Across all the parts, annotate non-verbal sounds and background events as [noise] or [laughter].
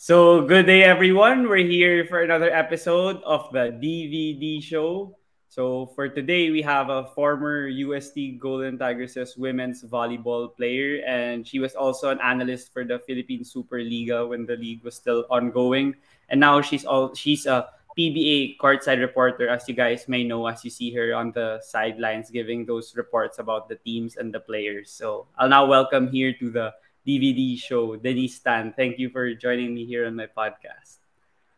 So, good day, everyone. We're here for another episode of the DVD show. So, for today, we have a former UST Golden Tigers women's volleyball player, and she was also an analyst for the Philippine Superliga when the league was still ongoing. And now she's all she's a PBA courtside reporter, as you guys may know, as you see her on the sidelines giving those reports about the teams and the players. So, I'll now welcome here to the DVD show, Denise Tan. Thank you for joining me here on my podcast.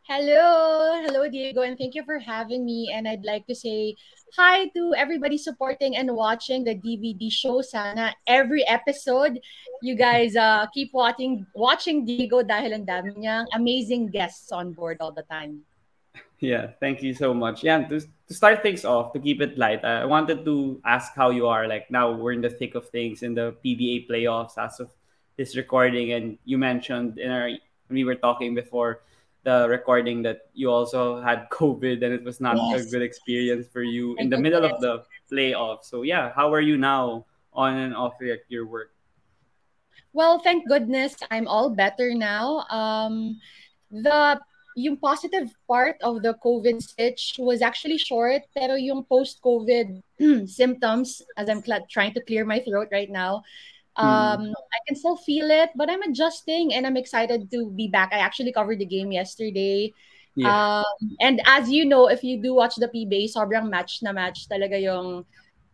Hello, hello Diego, and thank you for having me. And I'd like to say hi to everybody supporting and watching the DVD show. Sana every episode, you guys uh, keep watching watching Diego dahil ang dami niyang amazing guests on board all the time. Yeah, thank you so much. Yeah, to, to start things off, to keep it light, I wanted to ask how you are. Like now, we're in the thick of things in the PBA playoffs as of this recording and you mentioned in our we were talking before the recording that you also had [laughs] covid and it was not yes. a good experience for you in the middle of the playoffs so yeah how are you now on and off your work well thank goodness i'm all better now um the yung positive part of the COVID stitch was actually short, pero yung post-COVID [clears throat] symptoms, as I'm cl- trying to clear my throat right now. Um, mm. I can still feel it, but I'm adjusting and I'm excited to be back. I actually covered the game yesterday. Yeah. Um, and as you know, if you do watch the PBA, sobrang match na match talaga yung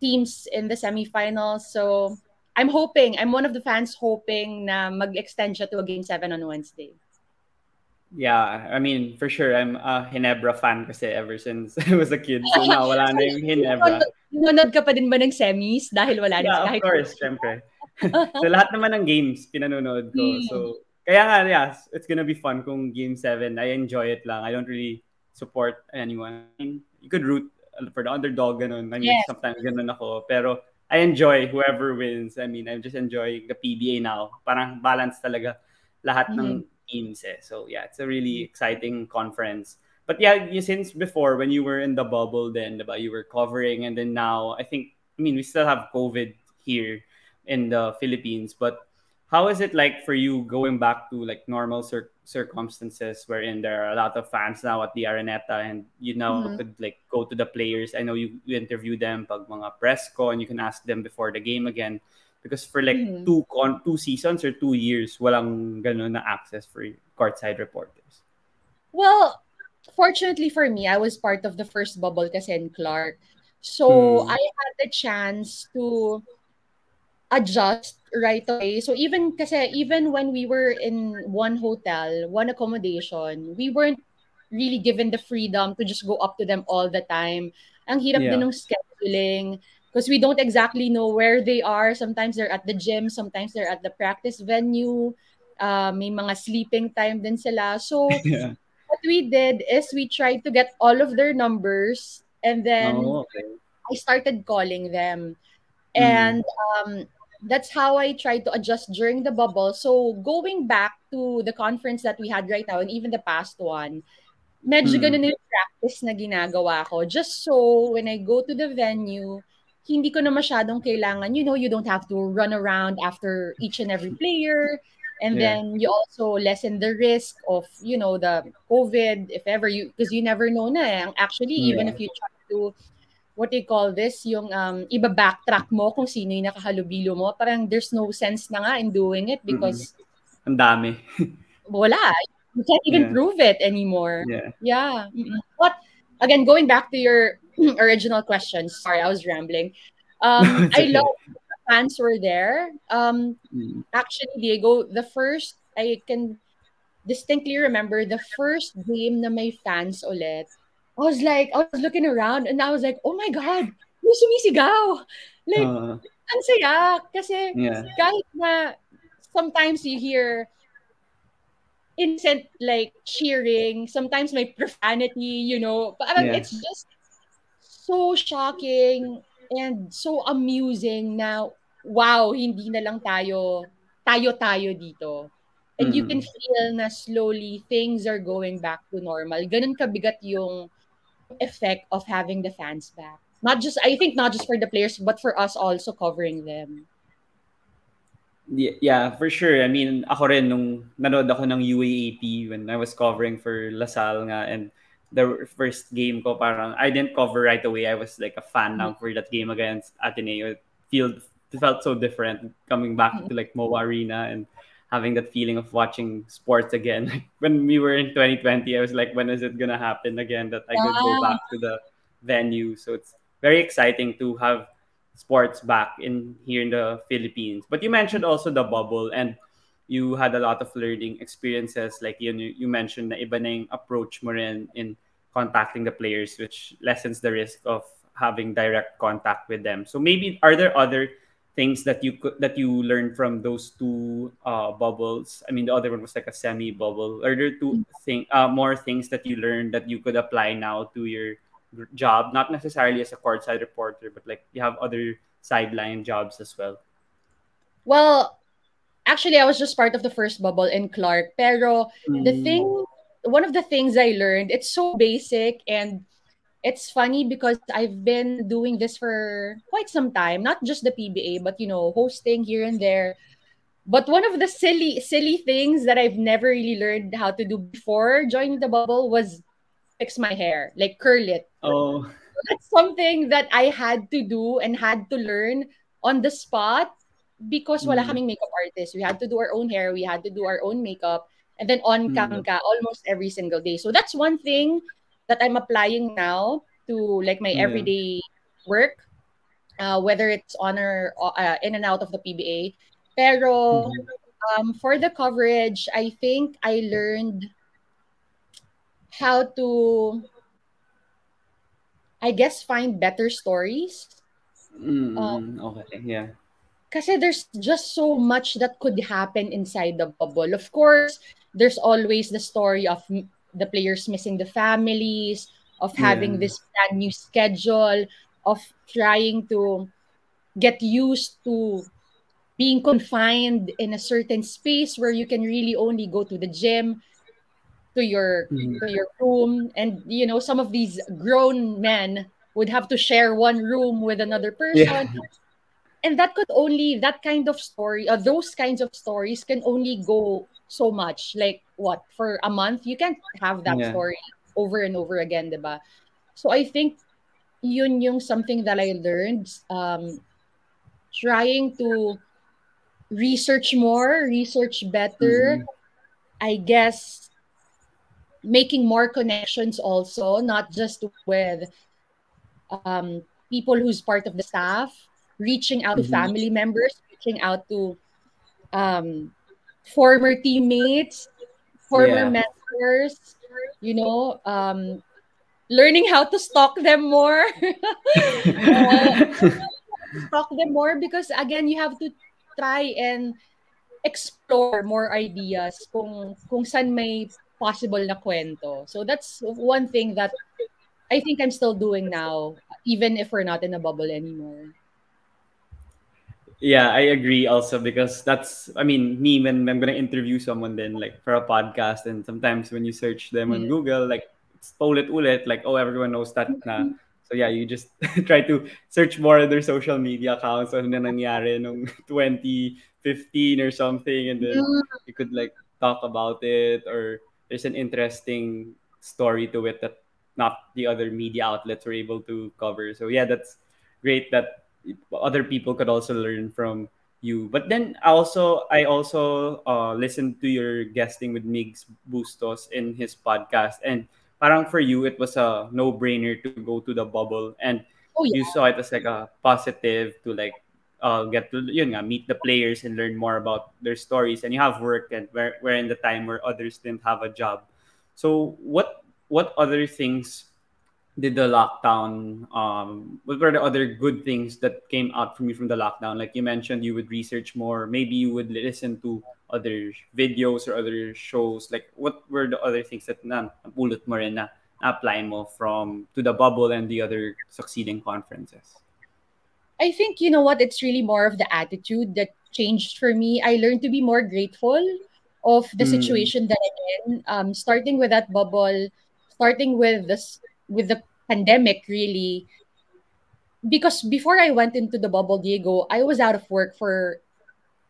teams in the semifinals. So I'm hoping, I'm one of the fans hoping na mag-extend siya to a game 7 on Wednesday. Yeah, I mean, for sure, I'm a Ginebra fan kasi ever since [laughs] I was a kid. So now, wala na yung [laughs] Ginebra. Nanonood ka pa din ba ng semis dahil wala na? Yeah, of course, syempre. So lahat naman ng games pinanonood ko. Mm. So kaya nga, yeah, it's gonna be fun kung game 7. I enjoy it lang. I don't really support anyone. You could root for the underdog ganun. I mean, yes. sometimes ganun ako. Pero I enjoy whoever wins. I mean, I'm just enjoying the PBA now. Parang balance talaga lahat mm-hmm. ng teams eh. So yeah, it's a really exciting conference. But yeah, since before when you were in the bubble then, diba, you were covering and then now I think I mean, we still have COVID here in the Philippines. But how is it like for you going back to like normal cir- circumstances wherein there are a lot of fans now at the Araneta and you know mm-hmm. could like go to the players. I know you, you interview them pag mga presko and you can ask them before the game again because for like mm-hmm. two con two seasons or two years walang ganun na access for courtside reporters. Well, fortunately for me, I was part of the first bubble kasi in Clark. So mm. I had the chance to adjust right away. So even kasi even when we were in one hotel, one accommodation, we weren't really given the freedom to just go up to them all the time. Ang hirap yeah. din ng scheduling because we don't exactly know where they are. Sometimes they're at the gym, sometimes they're at the practice venue. Uh, may mga sleeping time din sila. So [laughs] yeah. what we did is we tried to get all of their numbers and then oh, okay. I started calling them. Mm. And um, that's how I tried to adjust during the bubble. So going back to the conference that we had right now and even the past one, medyo mm. ganun yung practice na ginagawa ko. Just so when I go to the venue, hindi ko na masyadong kailangan, you know, you don't have to run around after each and every player. And yeah. then you also lessen the risk of, you know, the COVID, if ever you, because you never know na eh. Actually, yeah. even if you try to what they call this, yung um, iba-backtrack mo kung sino yung nakahalubilo mo. Parang there's no sense na nga in doing it because... Mm-hmm. Ang dami. [laughs] wala. You can't even yeah. prove it anymore. Yeah. Yeah. But again, going back to your [clears throat] original question, sorry, I was rambling. Um, [laughs] I love fans were there. Um, mm. Actually, Diego, the first, I can distinctly remember the first game na may fans ulit I was like, I was looking around and I was like, oh my God, may sumisigaw. Like, uh, ang saya. Kasi yeah. kahit na sometimes you hear innocent like cheering, sometimes my profanity, you know, parang yeah. it's just so shocking and so amusing na wow, hindi na lang tayo tayo-tayo dito. And mm-hmm. you can feel na slowly things are going back to normal. Ganun kabigat yung effect of having the fans back. Not just I think not just for the players but for us also covering them. Yeah, for sure. I mean, ako rin nung nanood ako ng UAAP when I was covering for La Salle nga and the first game ko parang I didn't cover right away. I was like a fan now for that game against Ateneo. It felt it felt so different coming back to like Moa Arena and having that feeling of watching sports again. [laughs] When we were in 2020, I was like, when is it gonna happen again that I could go back to the venue? So it's very exciting to have sports back in here in the Philippines. But you mentioned also the bubble and you had a lot of learning experiences like you you mentioned na iba approach mo rin in contacting the players which lessens the risk of having direct contact with them. So maybe are there other things that you could that you learned from those two uh, bubbles? I mean, the other one was like a semi bubble. Are there two thing uh, more things that you learned that you could apply now to your job, not necessarily as a courtside reporter, but like you have other sideline jobs as well? Well, actually, I was just part of the first bubble in Clark. Pero the Mm. thing, one of the things I learned, it's so basic and it's funny because I've been doing this for quite some time, not just the PBA, but you know, hosting here and there. But one of the silly, silly things that I've never really learned how to do before joining the bubble was fix my hair, like curl it. Oh, That's something that I had to do and had to learn on the spot because wala mm. kaming makeup artist. We had to do our own hair, we had to do our own makeup, and then on cam Mm. ka almost every single day. So that's one thing that I'm applying now to like my yeah. everyday work, uh, whether it's on or uh, in and out of the PBA. Pero Mhm. um, for the coverage, I think I learned how to, I guess, find better stories. Mm, okay, yeah. Kasi there's just so much that could happen inside the bubble. Of course, there's always the story of the players missing the families, of having Yeah. this brand new schedule, of trying to get used to being confined in a certain space where you can really only go to the gym, to your Mhm. to your room, and you know some of these grown men would have to share one room with another Yeah. person and that could only that kind of story uh, those kinds of stories can only go so much like what for a month you can't have that Yeah. story over and over again diba so i think yun yung something that i learned um trying to research more research better Mhm. i guess making more connections also not just with um people who's part of the staff reaching out to Mhm. family members reaching out to um, former teammates, former Yeah. mentors, you know, um, learning how to stalk them more, uh, [laughs] stalk them more because again, you have to try and explore more ideas kung kung saan may possible na kwento. So that's one thing that I think I'm still doing now, even if we're not in a bubble anymore. Yeah, I agree also because that's I mean me when I'm gonna interview someone then like for a podcast and sometimes when you search them on. Google like it's ulit-ulit like oh everyone knows that na so yeah you just [laughs] try to search more their social media accounts ano na nangyari nung [laughs] 2015 or something and then Mm. you could like talk about it or there's an interesting story to it that not the other media outlets were able to cover so yeah that's great that other people could also learn from you. But then also I also uh, listened to your guesting with Migs Bustos in his podcast and parang for you it was a no-brainer to go to the bubble and Oh you saw it as like a positive to like uh, get to yun nga, meet the players and learn more about their stories and you have work and where, where in the time where others didn't have a job. So what what other things did the lockdown um what were the other good things that came out from you from the lockdown? Like you mentioned you would research more. Maybe you would listen to other videos or other shows. Like what were the other things that na napulot mo rin na apply mo from to the bubble and the other succeeding conferences? I think you know what? It's really more of the attitude that changed for me. I learned to be more grateful of the mm, situation that I'm in. Um, starting with that bubble, starting with this with the pandemic really because before I went into the bubble, Diego, I was out of work for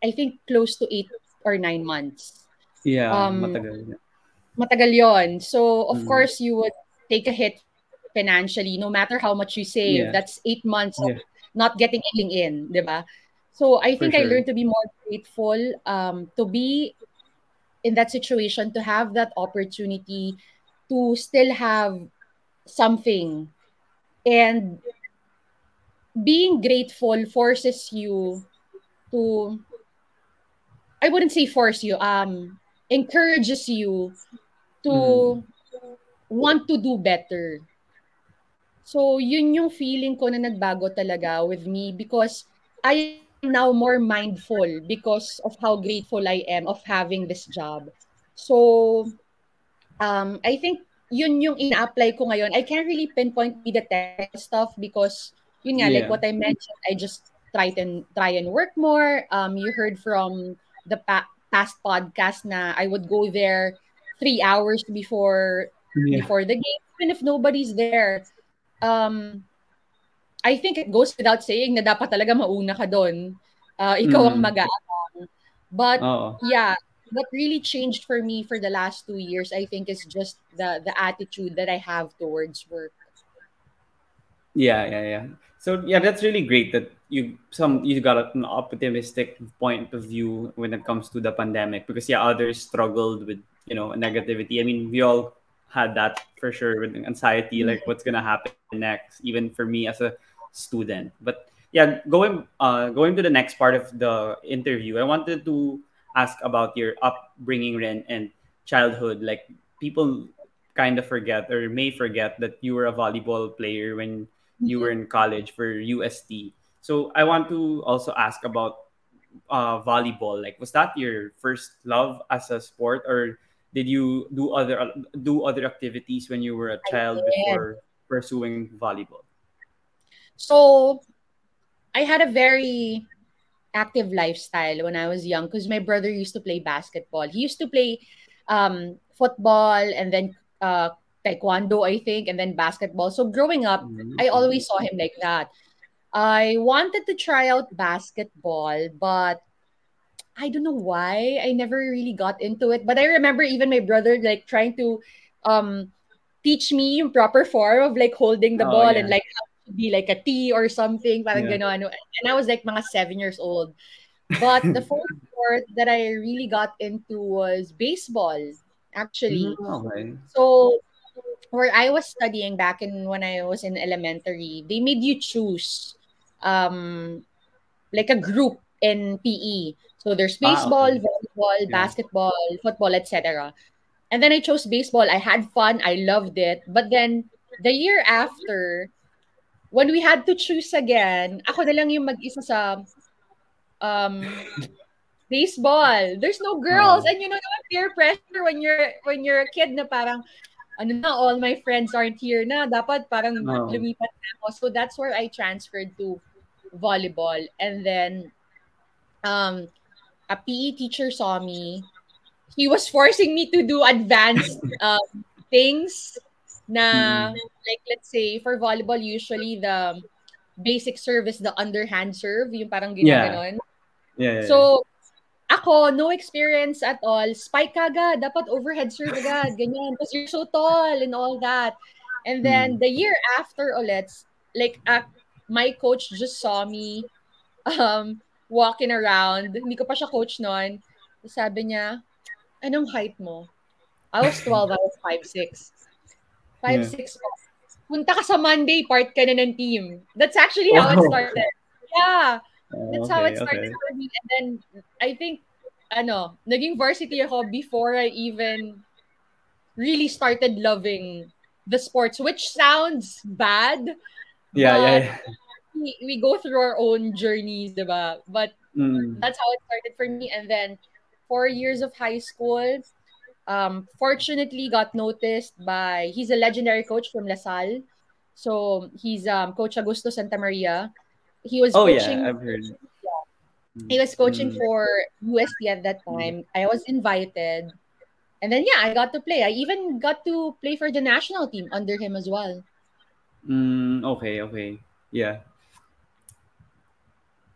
I think close to eight or nine months. Yeah, Um, matagal. matagal yon. So, of Mm. course, you would take a hit financially, no matter how much you save. Yeah. That's eight months of not getting anything in, di ba? So, I think I learned to be more grateful, um, to be in that situation, to have that opportunity to still have something. And being grateful forces you to, I wouldn't say force you, um, encourages you to Mm. want to do better. So, yun yung feeling ko na nagbago talaga with me because I am now more mindful because of how grateful I am of having this job. So, um, I think yun yung ina-apply ko ngayon. I can't really pinpoint me the tech stuff because yun nga, like Yeah. what I mentioned, I just try and try and work more. Um, you heard from the pa- past podcast na I would go there three hours before Yeah. before the game, even if nobody's there. Um, I think it goes without saying na dapat talaga mauna ka doon. Uh, ikaw ang Mm. mag-aabang. But Oo. yeah, what really changed for me for the last two years, I think, is just the the attitude that I have towards work. Yeah, yeah, yeah. So yeah, that's really great that you some you got an optimistic point of view when it comes to the pandemic because yeah, others struggled with you know negativity. I mean, we all had that for sure with anxiety, like what's gonna happen next. Even for me as a student, but yeah, going uh going to the next part of the interview, I wanted to ask about your upbringing Ren, and childhood. Like people kind of forget or may forget that you were a volleyball player when you were in college for UST. So I want to also ask about uh, volleyball. Like, was that your first love as a sport, or did you do other do other activities when you were a child before pursuing volleyball? So I had a very active lifestyle when I was young because my brother used to play basketball. He used to play um, football and then uh, taekwondo, I think, and then basketball. So growing up, I always saw him like that. I wanted to try out basketball, but I don't know why. I never really got into it. But I remember even my brother like trying to um teach me proper form of like holding the Oh ball yeah, and like how be like a T or something. Parang yeah. gano'n. And I was like mga seven years old. But the [laughs] first sport that I really got into was baseball, actually. Mm, okay. So where I was studying back in when I was in elementary, they made you choose um like a group in PE. So there's Ah, baseball, okay. volleyball, Yeah. basketball, football, etc. And then I chose baseball. I had fun. I loved it. But then the year after, when we had to choose again, ako na lang yung mag-isa sa um baseball. There's no girls. Oh. And you know naman peer pressure when you're when you're a kid na parang ano na all my friends aren't here na dapat parang Oh. lumipat na ako. So that's where I transferred to volleyball and then um a PE teacher saw me. He was forcing me to do advanced [laughs] um, things na Mm. like let's say for volleyball usually the basic serve is the underhand serve, yung parang Yeah. ginaganon. Yeah, yeah, yeah. So ako, no experience at all. Spike ka agad. Dapat overhead serve agad. Ganyan. Because you're so tall and all that. And then Mm. the year after ulit, like uh, my coach just saw me um, walking around. Hindi ko pa siya coach noon. Sabi niya, anong height mo? I was 12, I was 5'6". 5'6 pa. Punta ka sa Monday, part ka na ng team. That's actually how it Wow. started. Yeah. Oh, That's how okay, it started okay. for me. And then, I think, ano, naging varsity ako before I even really started loving the sports, which sounds bad, Yeah, yeah, yeah. we, we go through our own journeys, diba? But Mm. that's how it started for me. And then, four years of high school, um, fortunately got noticed by, he's a legendary coach from LaSalle. So, he's um, Coach Augusto Santa Maria. He was Oh coaching yeah, I've heard. he was coaching Mm. for UST at that time. I was invited. And then yeah, I got to play. I even got to play for the national team under him as well. Mm, okay, okay. Yeah.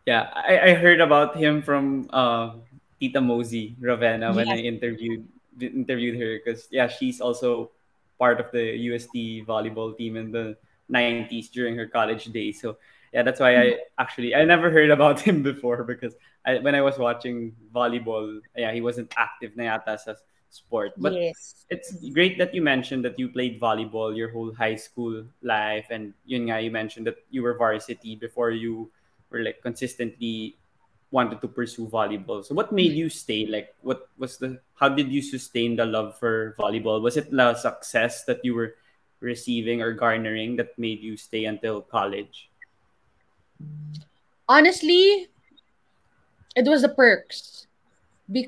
Yeah, I, I heard about him from uh, Tita Mozzy Ravena when I interviewed interviewed her because yeah, she's also part of the UST volleyball team in the 90s during her college days. So yeah, that's why I mm-hmm. actually I never heard about [laughs] him before because I, when I was watching volleyball, yeah, he wasn't active na yata sa sport. But Yes. it's great that you mentioned that you played volleyball your whole high school life and yun nga you mentioned that you were varsity before you were like consistently wanted to pursue volleyball. So what made you stay? Like what was the how did you sustain the love for volleyball? Was it the success that you were receiving or garnering that made you stay until college? Honestly, it was the perks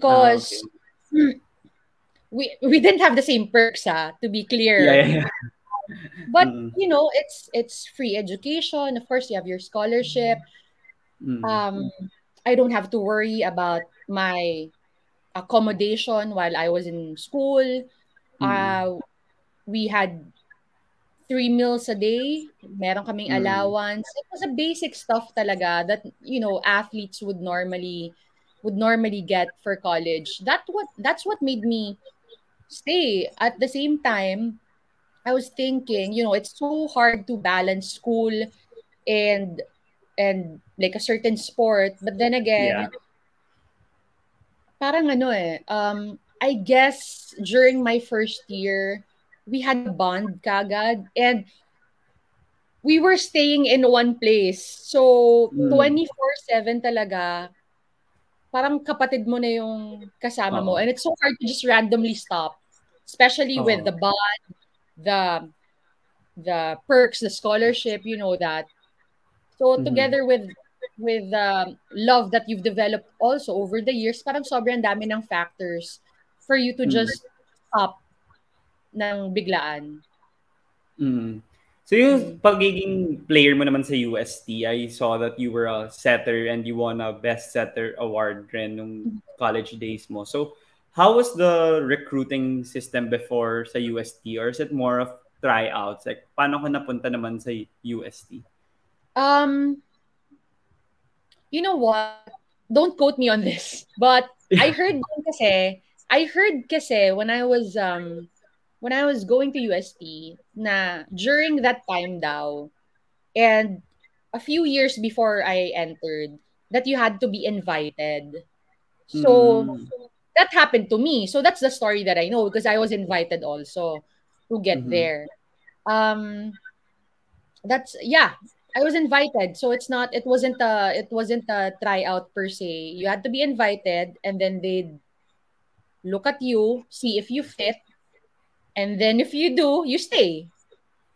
Ah, okay. because [clears throat] we we didn't have the same perks, ah, to be Yeah, clear. yeah, yeah. [laughs] But Mm, you know, it's it's free education. Of course, you have your scholarship. mm, Um, I don't have to worry about my accommodation while I was in school. mm, Uh, we had three meals a day. Meron kaming mm. allowance. It was a basic stuff talaga that you know athletes would normally would normally get for college. That what that's what made me stay. At the same time, I was thinking, you know, it's so hard to balance school and and like a certain sport. But then Yeah. again, parang ano eh, um, I guess during my first year, we had a bond kagad and we were staying in one place. So, Mm. 24/7 talaga, parang kapatid mo na yung kasama mo. Oo. And it's so hard to just randomly stop, especially with Oo. the bond, the the perks, the scholarship, you know that. So Mhm. together with with um, love that you've developed also over the years, parang sobrang dami ng factors for you to Mm. just stop ng biglaan. Mm. So yung Mm. pagiging player mo naman sa UST, I saw that you were a setter and you won a best setter award rin nung college days mo. So how was the recruiting system before sa UST or is it more of tryouts? Like paano ka napunta naman sa UST? Um, you know what? Don't quote me on this, but [laughs] I heard kasi, I heard kasi when I was um when I was going to UST na during that time daw and a few years before I entered that you had to be invited. So Mm. that happened to me. So that's the story that I know because I was invited also to get Mhm. there. Um that's yeah, I was invited. So it's not it wasn't a it wasn't a tryout per se. You had to be invited and then they'd look at you, see if you fit, and then if you do, you stay.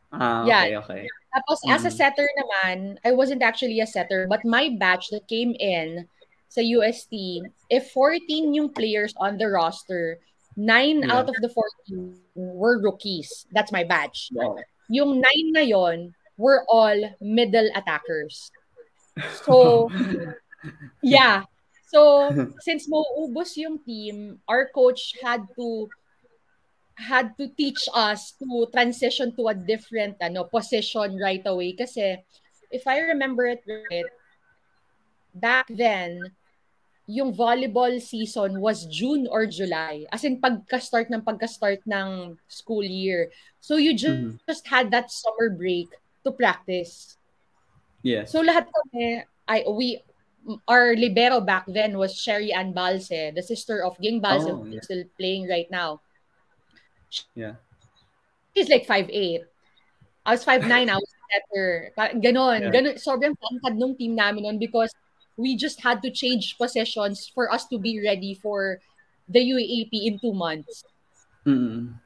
Ah, Yeah. okay, okay. Tapos as a Mm. setter naman, I wasn't actually a setter, but my batch that came in sa UST, if 14 yung players on the roster, 9 Yeah. out of the 14 were rookies. That's my batch. Wow. Yung 9 na yon were all middle attackers. So, [laughs] yeah. So, [laughs] since mauubos yung team, our coach had to had to teach us to transition to a different ano position right away kasi if I remember it right, back then yung volleyball season was June or July. As in pagka-start ng pagka-start ng school year. So you Mhm. just had that summer break to practice. Yes. So lahat kami, I we our libero back then was Sherry Ann Balse, the sister of Ging Balse Oh, who's yeah. still playing right now. Yeah. She's like 5'8". I was 5'9", I was. Parang ganon, Yeah. ganon. Sobrang tangkad nung team namin nun because we just had to change possessions for us to be ready for the UAAP in two months. Mm.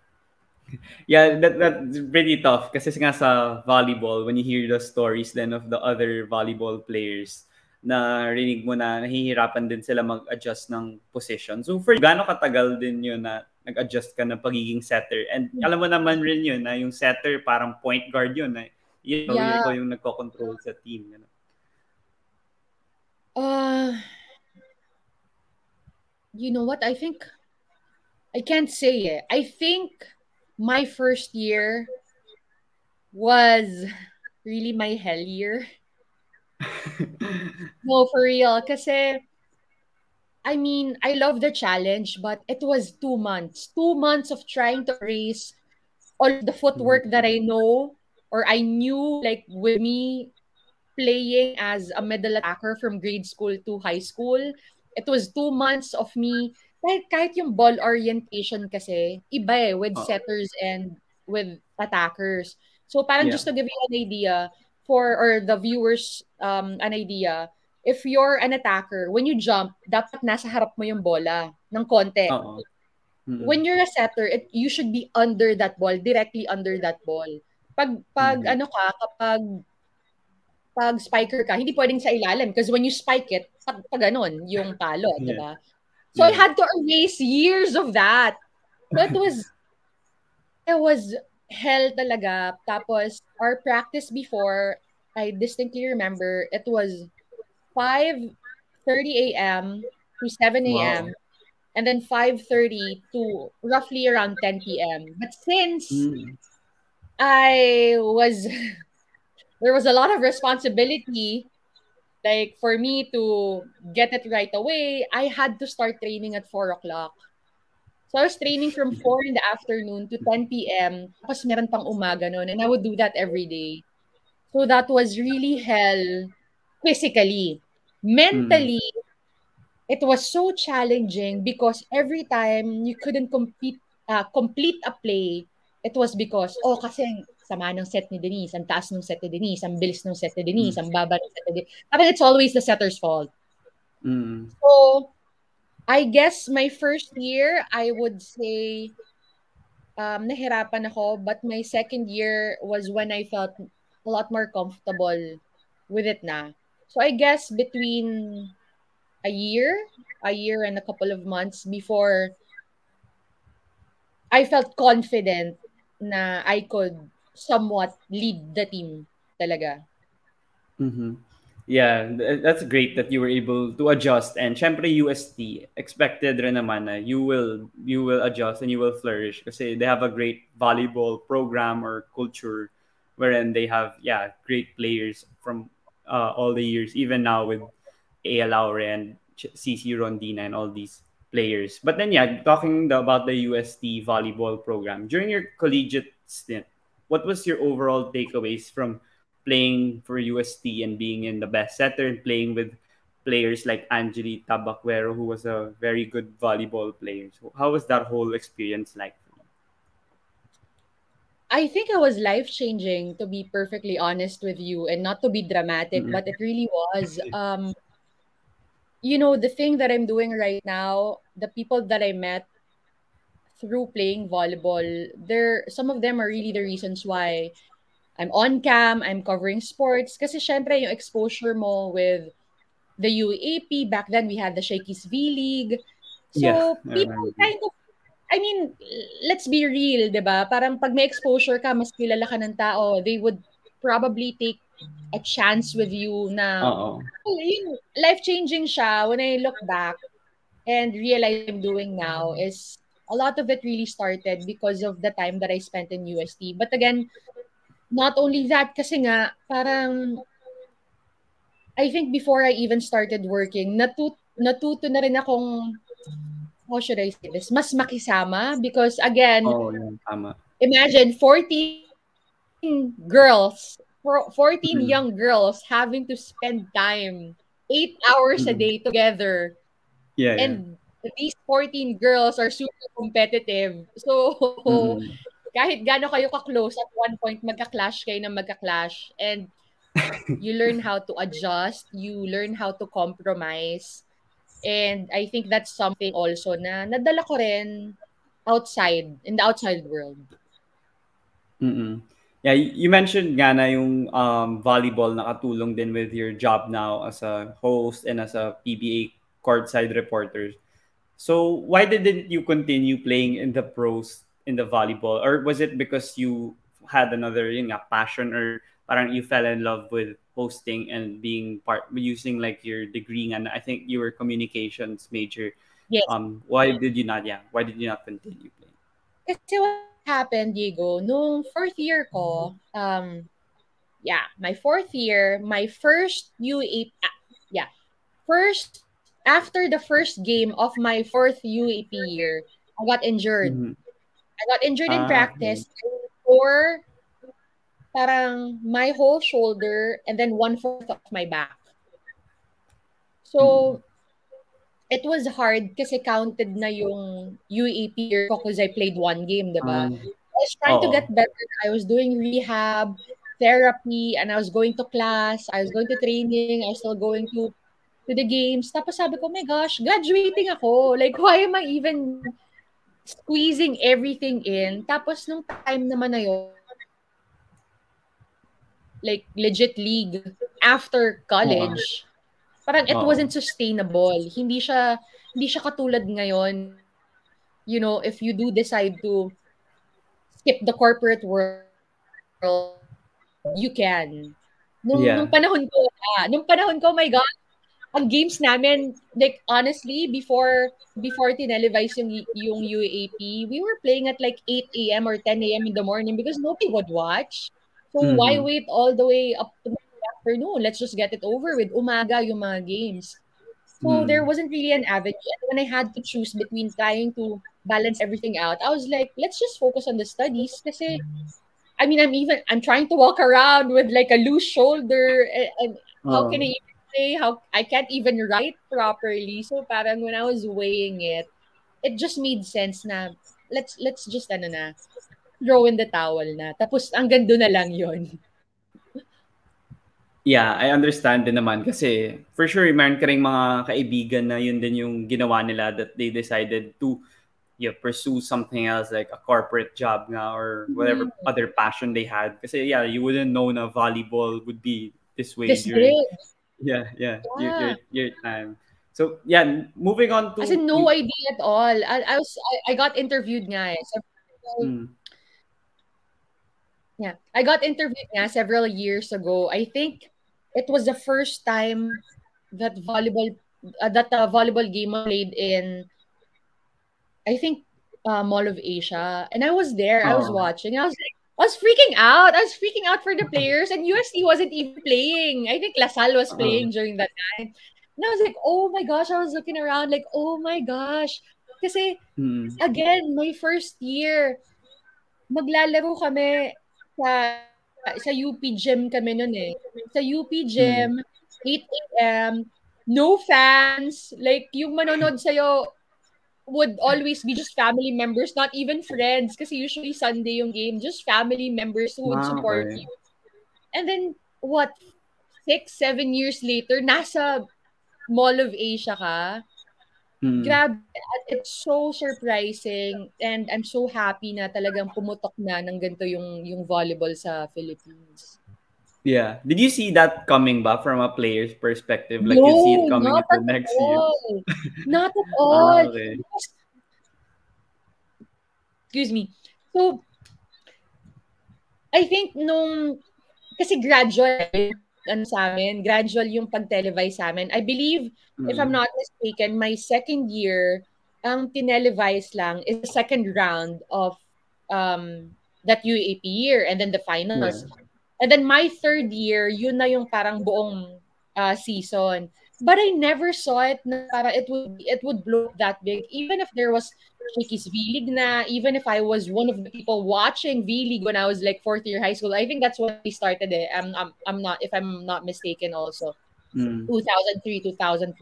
[laughs] Yeah, that that's pretty tough kasi nga sa volleyball when you hear the stories then of the other volleyball players na rinig mo na nahihirapan din sila mag-adjust ng position. So for gaano katagal din yun na nag-adjust ka ng pagiging setter? And alam mo naman rin yun na yung setter parang point guard yun. Na, yun, Yeah. ikaw yung nagko-control sa team. Gano. Uh, you know what? I think I can't say it. I think my first year was really my hell year. [laughs] No, for real. Kasi, I mean, I love the challenge, but it was two months. Two months of trying to erase all the footwork that I know or I knew, like with me playing as a middle attacker from grade school to high school. It was two months of me, kahit, kahit yung ball orientation kasi, iba eh, with Oo. setters and with attackers. So parang Yeah. just to give you an idea, for, or the viewers um, an idea, if you're an attacker, when you jump, dapat nasa harap mo yung bola ng konti. Oo. Mm. When you're a setter, it, you should be under that ball, directly under that ball. Pag, pag Mhm. ano ka, kapag pag spiker ka, hindi pwedeng sa ilalim because when you spike it, pag, pag ganun, yung palo, Yeah. di ba? So I had to erase years of that. So it was, it was hell talaga. Tapos, our practice before, I distinctly remember, it was 5.30 a.m. to 7 a.m. Wow. And then 5.30 to roughly around 10 p.m. But since Mm. I was [laughs] there was a lot of responsibility like for me to get it right away i had to start training at 4 o'clock. So i was training from 4 in the afternoon to 10 p.m tapos meron pang umaga noon and i would do that every day. So that was really hell physically. Mentally it was so challenging because every time you couldn't compete uh, complete a play it was because oh kasi sama ng set ni Denise, ang taas ng set ni Denise, ang bilis ng set ni Denise, ang baba ng set ni Denise. Parang it's always the setter's fault. Mm. So, I guess my first year, I would say, um, nahirapan ako, but my second year was when I felt a lot more comfortable with it na. So, I guess between a year, a year and a couple of months before I felt confident na I could somewhat lead the team talaga. Mm-hmm. Yeah, that's great that you were able to adjust and syempre UST expected rin naman na you will you will adjust and you will flourish kasi they have a great volleyball program or culture wherein they have yeah great players from uh, all the years even now with Eya. And Sisi Rondina and all these players. But then yeah, talking about the UST volleyball program during your collegiate stint, what was your overall takeaways from playing for UST and being in the best setter and playing with players like Angeli Tabaquero, who was a very good volleyball player. So how was that whole experience like? I think it was life changing to be perfectly honest with you and not to be dramatic, Mm-mm. but it really was. [laughs] Um, you know, the thing that I'm doing right now, the people that I met through playing volleyball, there some of them are really the reasons why I'm on cam, I'm covering sports. Kasi syempre yung exposure mo with the UAP, back then we had the Shakey's V League. So Yeah, people kind of I mean, let's be real, 'di ba? Parang pag may exposure ka, mas kilala ka ng tao, they would probably take a chance with you na life-changing siya when I look back and realize I'm doing now is a lot of it really started because of the time that I spent in UST. But again, not only that, kasi nga, parang, I think before I even started working, natut natuto na rin akong, how should I say this, mas makisama because again, yun, tama. imagine 14 girls, for- 14 Mhm. young girls having to spend time, eight hours a Mhm. day together. Yeah, yeah. These 14 girls are super competitive. So, Mhm. [laughs] kahit gaano kayo ka-close, at one point, magka-clash kayo na magka-clash. And you [laughs] learn how to adjust, you learn how to compromise. And I think that's something also na nadala ko rin outside, in the outside world. Mm-mm. Yeah, you mentioned nga na yung um, volleyball nakatulong din with your job now as a host and as a PBA courtside reporter. So why didn't you continue playing in the pros in the volleyball? Or was it because you had another yun nga, passion or parang you fell in love with hosting and being part using like your degree and I think you were communications major. Yes. Um why did you not yeah, why did you not continue playing? Kasi what happened, Diego, nung fourth year ko, um, yeah, my fourth year, my first UAAP, yeah, first after the first game of my fourth UAAP year, I got injured. Mhm. I got injured in Ah, practice or parang my whole shoulder and then one fourth of my back. So it was hard because kasi counted na yung UAAP year ko because I played one game, di ba? Um, I was trying to get better. I was doing rehab, therapy, and I was going to class. I was going to training. I was still going to to the games. Tapos sabi ko, oh my gosh, graduating ako. Like, why am I even squeezing everything in? Tapos nung time naman na yun, like legit league after college, parang it wasn't sustainable. Hindi siya hindi siya katulad ngayon. You know, if you do decide to skip the corporate world, you can. Nung, Yeah. nung panahon ko, wala. Nung panahon ko, oh my God, ang games namin, like, honestly, before before tinelevise yung, yung UAAP, we were playing at like 8 a.m. or 10 a.m. in the morning because nobody would watch. So, why Mhm. wait all the way up to the afternoon? Let's just get it over with. Umaga yung mga games. So, Mm. there wasn't really an avenue. And when I had to choose between trying to balance everything out, I was like, let's just focus on the studies. Kasi, I mean, I'm even, I'm trying to walk around with like a loose shoulder. And, and how can I even say, how, I can't even write properly. So, parang when I was weighing it, it just made sense na, let's, let's just, ano na, throw in the towel na. Tapos, hanggang doon na lang yon Yeah, I understand din naman kasi for sure meron ka ring mga kaibigan na yun din yung ginawa nila that they decided to yeah, pursue something else like a corporate job nga or whatever Mhm. other passion they had. Kasi yeah, you wouldn't know na volleyball would be this way This during big. Yeah, yeah, Your, Yeah. your, your time. So yeah, moving on to As in, no idea at all. I, I was, I, I got interviewed nga eh. So, Mm, Yeah. I got interviewed nga several years ago. I think it was the first time that volleyball uh, that the volleyball game was played in I think uh, Mall of Asia. And I was there. I was Oh. watching. I was like I was freaking out. I was freaking out for the players and USD wasn't even playing. I think Lasal was playing during that time. And I was like, "Oh my gosh." I was looking around like, "Oh my gosh." Kasi mm, again, my first year, maglalaro kami sa sa UP gym kami noon eh. Sa UP gym, 8 a.m., no fans, like yung manonood sa'yo would always be just family members, not even friends kasi usually Sunday yung game, just family members who would Ah, support okay. you. And then, what, six, seven years later, nasa Mall of Asia ka, mm. Grabe, it's so surprising and I'm so happy na talagang pumutok na ng ganito yung yung volleyball sa Philippines. Yeah. Did you see that coming ba from a player's perspective? Like you see it coming into next year? all. [laughs] Not at Ah, all. okay. Excuse me. So, I think nung, kasi gradual, ano sa amin, gradual yung pag-televise sa amin. I believe, if I'm Mm. not mistaken, my second year, ang tinelevise lang is the second round of um, that UAP year and then the finals. And then my third year, yun na yung parang buong uh, season. But I never saw it na para it would it would blow that big. Even if there was Shakey's V-League na, even if I was one of the people watching V-League when I was like fourth year high school, I think that's when we started it. I'm, I'm, I'm not, if I'm not mistaken also. Mm. 2003, 2004.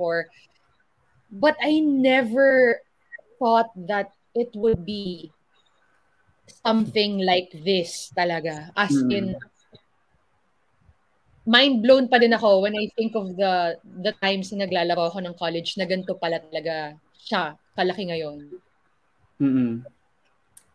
But I never thought that it would be something like this talaga. As Mm. in, mind blown pa din ako when I think of the the times na naglalaro ako ng college na ganito pala talaga siya, kalaki ngayon. Mm-mm.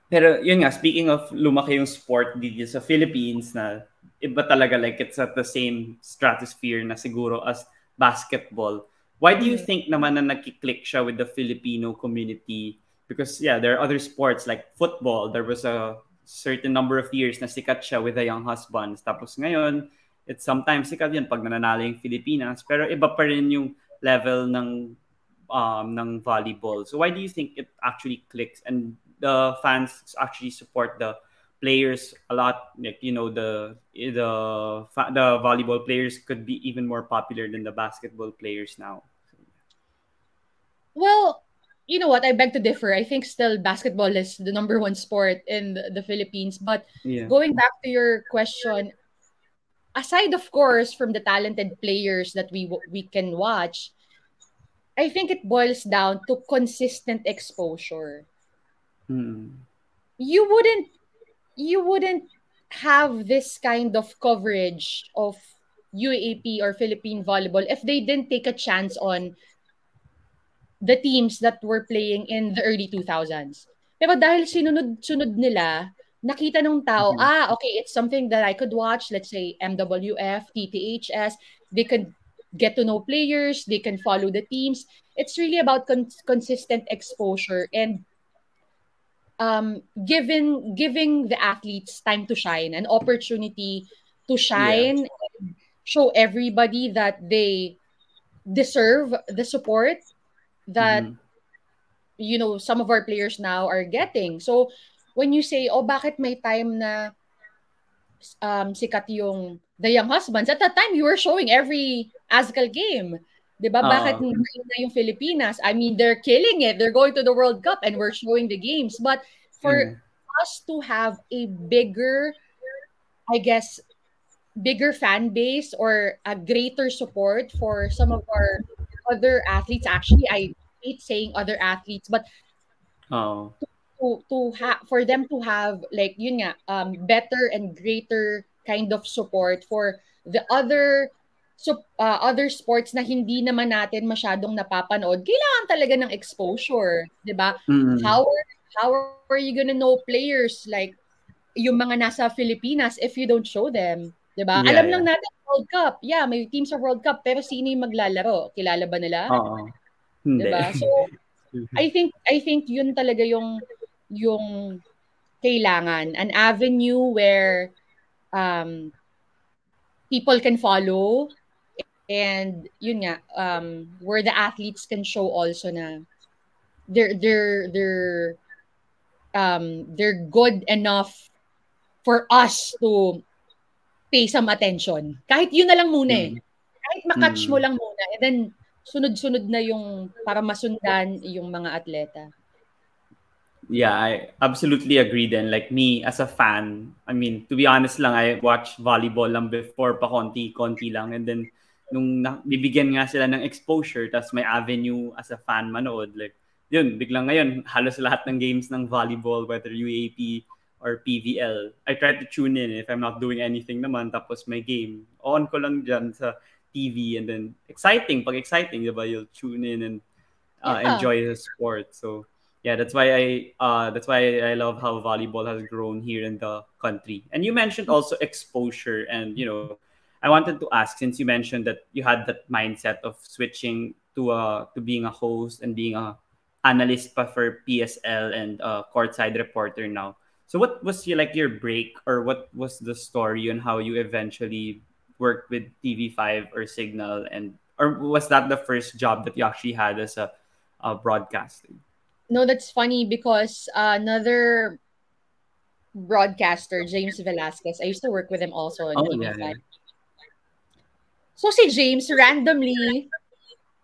Pero yun nga, speaking of lumaki yung sport dito sa Philippines na iba talaga like it's at the same stratosphere na siguro as basketball. Why do you Mm. think naman na nagki-click siya with the Filipino community? Because yeah, there are other sports like football. There was a certain number of years na sikat siya with the Young Husbands. Tapos ngayon, it's sometimes sikat yun pag nananalo yung Filipinas. Pero iba pa rin yung level ng um, ng volleyball. So why do you think it actually clicks and the fans actually support the players a lot. Like you know the the the volleyball players could be even more popular than the basketball players now. Well, you know what? I beg to differ. I think still basketball is the number one sport in the, the Philippines. But Yeah. going back to your question, aside of course from the talented players that we we can watch, I think it boils down to consistent exposure. Mm. You wouldn't you wouldn't have this kind of coverage of UAP or Philippine volleyball if they didn't take a chance on the teams that were playing in the early 2000s. Pero dahil sinunod-sunod nila, nakita nung tao, Mhm. ah, okay, it's something that I could watch, let's say MWF, TTHS, they could get to know players, they can follow the teams. It's really about con- consistent exposure and um giving giving the athletes time to shine, an opportunity to shine, and show everybody that they deserve the support that Mhm. you know some of our players now are getting. So when you say, "Oh, bakit may time na um sikat yung The Young Husbands?" At that time, you were showing every ASCAL game. 'Di ba? Bakit hindi na yung Filipinas? I mean, they're killing it. They're going to the World Cup and we're showing the games. But for Mm. us to have a bigger, I guess, bigger fan base or a greater support for some of our other athletes. Actually, I hate saying other athletes, but Oo. to to ha- for them to have like yun nga um better and greater kind of support for the other so uh, other sports na hindi naman natin masyadong napapanood kailangan talaga ng exposure 'di ba Mm. how are, how are you gonna know players like yung mga nasa Pilipinas if you don't show them 'di ba Yeah, alam lang yeah. natin World Cup yeah may team sa World Cup pero sino yung maglalaro kilala ba nila. Hindi. 'di ba so [laughs] I think I think yun talaga yung yung kailangan an avenue where um people can follow and yun nga um where the athletes can show also na they're they're they're um they're good enough for us to pay some attention kahit yun na lang muna eh Mm. kahit makatch Mm. mo lang muna and then sunod-sunod na yung para masundan yung mga atleta Yeah, I absolutely agree then. Like me as a fan, I mean, to be honest lang, I watched volleyball lang before pa konti-konti lang. And then, nung bibigyan nga sila ng exposure, tas may avenue as a fan manood, like, yun, biglang ngayon, halos lahat ng games ng volleyball, whether UAP or PVL, I try to tune in if I'm not doing anything naman, tapos may game. On ko lang dyan sa TV and then exciting, pag exciting, diba, you'll tune in and uh, Yeah. enjoy the sport. So, yeah, that's why I uh that's why I love how volleyball has grown here in the country. And you mentioned also exposure and you know, I wanted to ask since you mentioned that you had that mindset of switching to uh to being a host and being a analyst for PSL and uh courtside reporter now. So what was your like your break or what was the story on how you eventually worked with TV5 or Signal and or was that the first job that you actually had as a, a broadcasting? No, that's funny because uh, another broadcaster, James Velasquez, I used to work with him also Oh, TV5. yeah, yeah. So si James randomly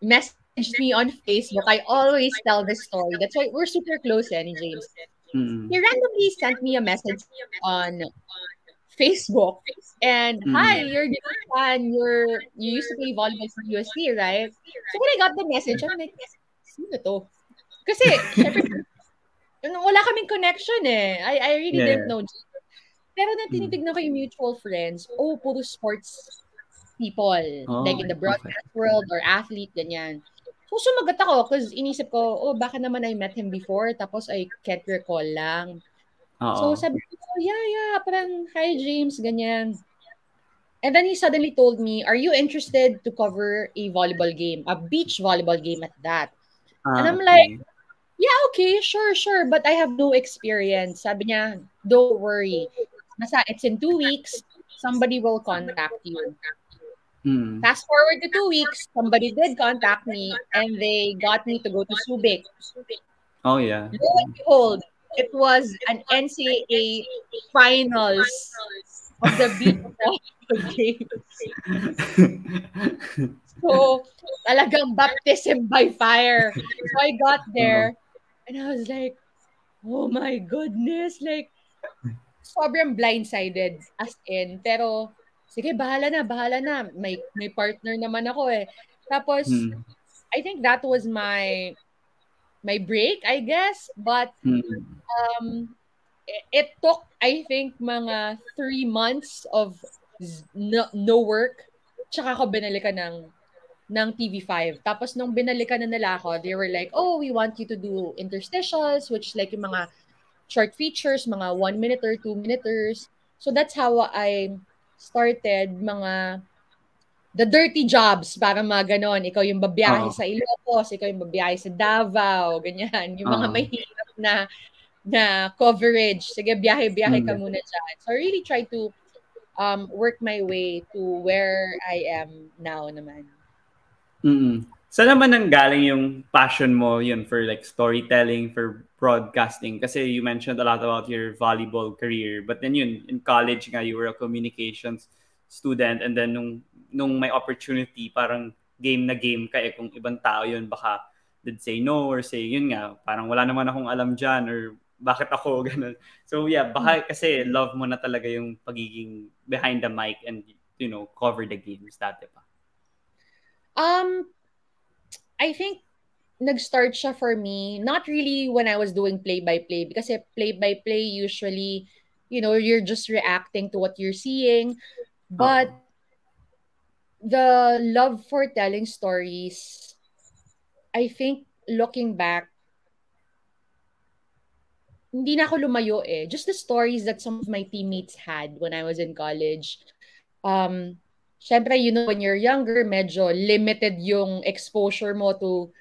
messaged me on Facebook. I always tell this story. That's why we're super close, eh, James. Mm. He randomly sent me a message on Facebook. And Mm. hi, you're the fan. You're you used to play volleyball for UST, right? So when I got the message, I'm like, sino to? Kasi, syempre, wala kaming connection eh. I, I really Yeah. didn't know. Pero nang Mm. tinitignan ko yung mutual friends, oh, puro sports people. Oh, like in the okay. broadcast world or athlete, ganyan. So sumagot ako because inisip ko, oh, baka naman I met him before tapos I can't recall lang. So Oo. sabi ko, oh, yeah, yeah, parang, hi James, ganyan. And then he suddenly told me, are you interested to cover a volleyball game, a beach volleyball game at that? Ah, And I'm okay. Yeah, okay, sure, sure, but I have no experience. Sabi niya, don't worry. Nasa, it's in two weeks, somebody will contact you. Mm. Fast forward to two weeks, somebody did contact me and they got me to go to Subic. Oh yeah. Lo and behold, it was an NCAA finals of the volleyball [laughs] games. So, talagang baptism by fire. So, I got there and I was like, oh my goodness, like, sobrang blindsided as in. Pero, sige, bahala na, bahala na. May, may partner naman ako eh. Tapos, Hmm. I think that was my my break, I guess. But Hmm. um, it, it took, I think, mga three months of no, no work. Tsaka ako binalikan ng ng TV5. Tapos nung binalikan na nila ako, they were like, oh, we want you to do interstitials, which like yung mga short features, mga one minute or two minuters. So that's how I started mga the dirty jobs, parang mga ganon. Ikaw yung babiyahe Oo. sa Ilocos, ikaw yung babiyahe sa Davao, ganyan. Yung mga Oo. mahirap na na coverage. Sige, biyahe-biyahe ka Mm. muna dyan. So I really try to um, work my way to where I am now naman. Mm. Saan naman nang galing yung passion mo yun for like storytelling, for broadcasting? Kasi you mentioned a lot about your volleyball career. But then yun, in college nga, you were a communications student and then nung, nung may opportunity, parang game na game ka eh. Kung ibang tao yun, baka they'd say no or say, yun nga, parang wala naman akong alam dyan or bakit ako, [laughs] ganun. So yeah, baka kasi love mo na talaga yung pagiging behind the mic and, you know, cover the games dati pa. Um, I think nag-start siya for me, not really when I was doing play-by-play because play-by-play usually, you know, you're just reacting to what you're seeing. But the love for telling stories, I think looking back, hindi na ako lumayo eh. Just the stories that some of my teammates had when I was in college. Um, syempre, you know, when you're younger, medyo limited yung exposure mo to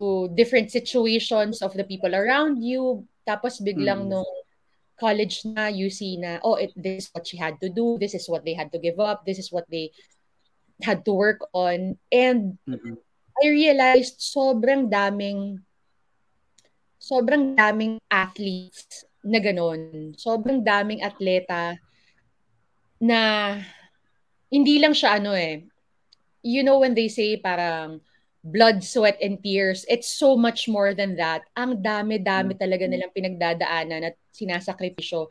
to different situations of the people around you. Tapos biglang Mm. nung college na, you see na, oh, it, this is what she had to do. This is what they had to give up. This is what they had to work on. And Mm-mm. I realized sobrang daming sobrang daming athletes na ganun. Sobrang daming atleta na hindi lang siya ano eh. You know when they say parang blood, sweat, and tears, it's so much more than that. Ang dami-dami talaga nilang pinagdadaanan at sinasakripisyo.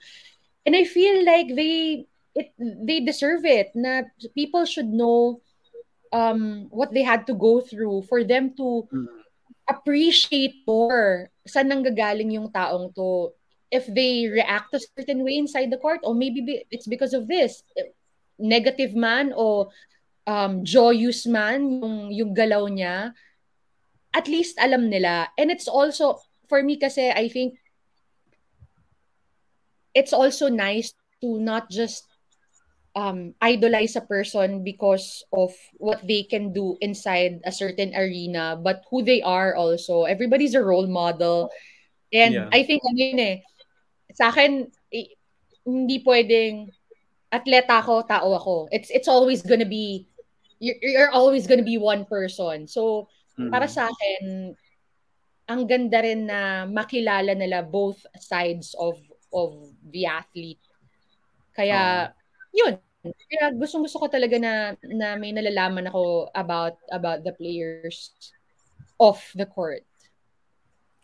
And I feel like they it they deserve it na people should know um what they had to go through for them to Mm. appreciate more saan nanggagaling yung taong to if they react a certain way inside the court or maybe be- it's because of this negative man o um, joyous man yung, yung galaw niya at least alam nila and it's also for me kasi I think it's also nice to not just um, idolize a person because of what they can do inside a certain arena, but who they are also. Everybody's a role model. And Yeah. I think ano yun eh, sa akin, eh, hindi pwedeng atleta ako, tao ako. It's it's always gonna be, you're, you're always gonna be one person. So, Mm. para sa akin, ang ganda rin na makilala nila both sides of of the athlete. Kaya, yun. Kaya gustong gusto ko talaga na, na may nalalaman ako about about the players off the court.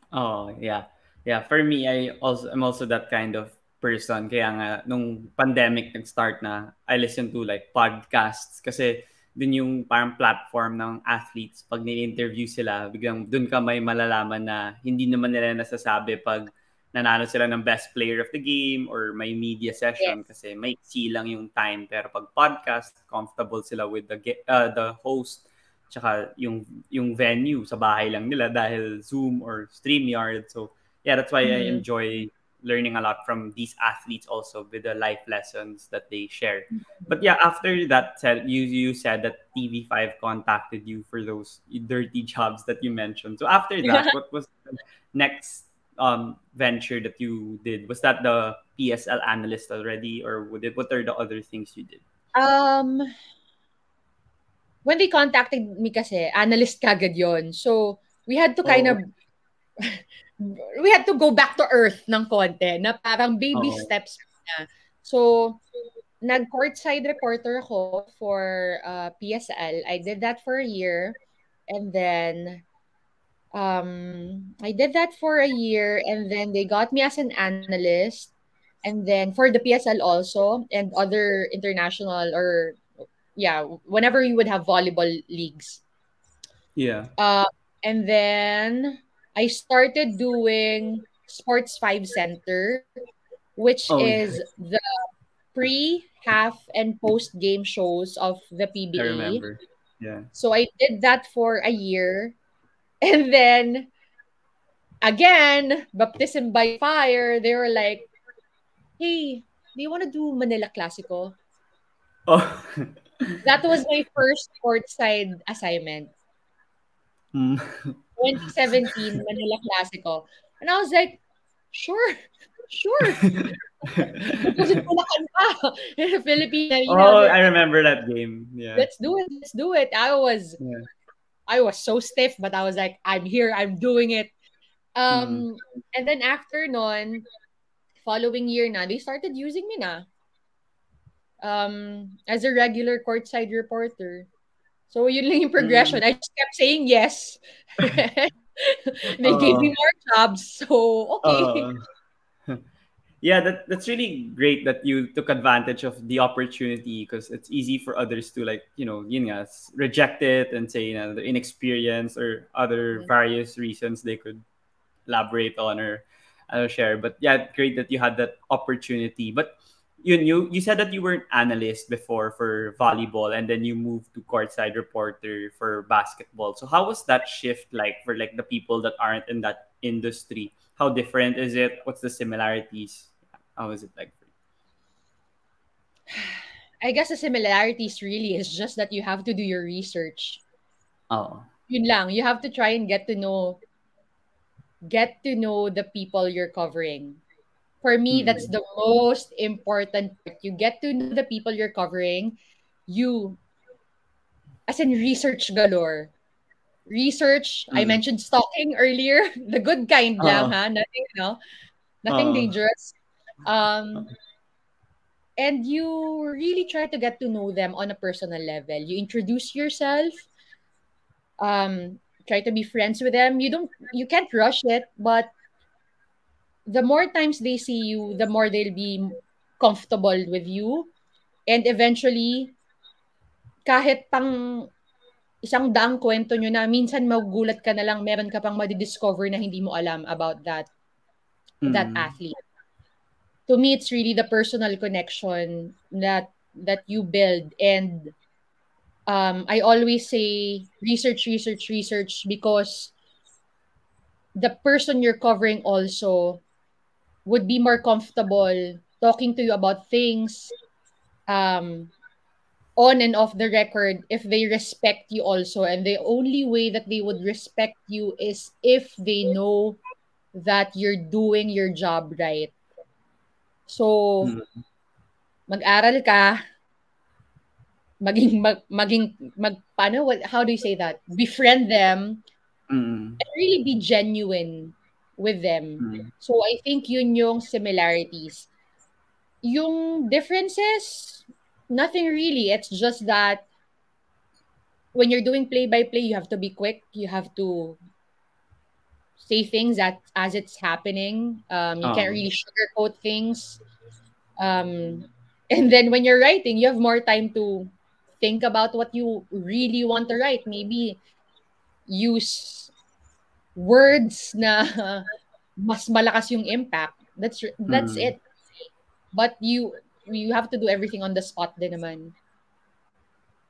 Oh, yeah. Yeah, for me I also I'm also that kind of person. Kaya nga nung pandemic nag-start na I listen to like podcasts. Kasi dun yung parang platform ng athletes pag ni-interview sila biglang dun ka may malalaman na hindi naman nila nasasabi pag nanalo sila ng best player of the game or may media session. Kasi may lang yung time. Pero pag podcast comfortable sila with the uh, the host tsaka yung yung venue. Sa bahay lang nila dahil Zoom or StreamYard. So yeah that's why I Mhm. enjoy learning a lot from these athletes also with the life lessons that they share. But yeah after that said you you said that TV5 contacted you for those dirty jobs that you mentioned. So after [laughs] that what was the next um venture that you did? Was that the PSL analyst already or would it what are the other things you did? Um, when they contacted me kasi, analyst kagad yon So, we had to kind of [laughs] we had to go back to earth ng konti na parang baby Oo. steps na. So, nag-courtside reporter ako for uh, PSL. I did that for a year. And then, um, I did that for a year. And then they got me as an analyst. And then for the PSL also and other international or, yeah, whenever you would have volleyball leagues. Yeah. Uh, and then I started doing Sports 5 Center, which Oh, is the pre, half, and post game shows of the I PBA. remember. Yeah. So I did that for a year. And then again, baptism by fire, they were like, hey, do you want to do Manila Classico? Oh. That was my first courtside assignment. [laughs] Mm. 2017 Manila Classico. And I was like, sure, [laughs] sure. Because in Bulacan pa. In the Philippine Arena. Oh, I remember that game. Yeah. let's do it. Let's do it. I was Yeah. I was so stiff, but I was like, I'm here, I'm doing it. Um and then after nun, following year na, they started using me na. Um as a regular courtside reporter. So yun lang yung progression. I just kept saying yes. [laughs] they gave me more jobs. So okay. Uh, yeah, that that's really great that you took advantage of the opportunity because it's easy for others to like you know yun nga, reject it and say you know the inexperience or other various reasons they could elaborate on or uh, share. But yeah, great that you had that opportunity. But you you said that you were an analyst before for volleyball and then you moved to courtside reporter for basketball. So how was that shift like for like the people that aren't in that industry? How different is it? What's the similarities? How is it like? for you? [sighs] I guess the similarities really is just that you have to do your research. Oh, Yun lang. You have to try and get to know get to know the people you're covering. For me, that's mm, the most important part. You get to know the people you're covering. You, as in research galore. Research, I mm. mentioned stalking earlier. [laughs] The good kind lang, Oh, ha? Nothing, no? Nothing oh, dangerous. Um, and you really try to get to know them on a personal level. You introduce yourself, um, try to be friends with them. You don't, you can't rush it, but the more times they see you, the more they'll be comfortable with you. And eventually, kahit pang isang daang kwento nyo na minsan magugulat ka na lang, meron ka pang madidiscover na hindi mo alam about that that mm, athlete. To me, it's really the personal connection that that you build. And um, I always say research, research, research because the person you're covering also would be more comfortable talking to you about things um, on and off the record if they respect you also. And the only way that they would respect you is if they know that you're doing your job right. So, mm, mag-aral ka, maging, mag, maging, mag, paano, what, how do you say that? Befriend them mm, and really be genuine with them. mm, So, I think yun yung similarities. Yung differences, nothing really. It's just that when you're doing play by play, you have to be quick. You have to say things that as it's happening. Um, you can't oh, really sugarcoat things. Um, and then when you're writing, you have more time to think about what you really want to write. Maybe use words na mas malakas yung impact. That's that's mm. it. But you you have to do everything on the spot din naman.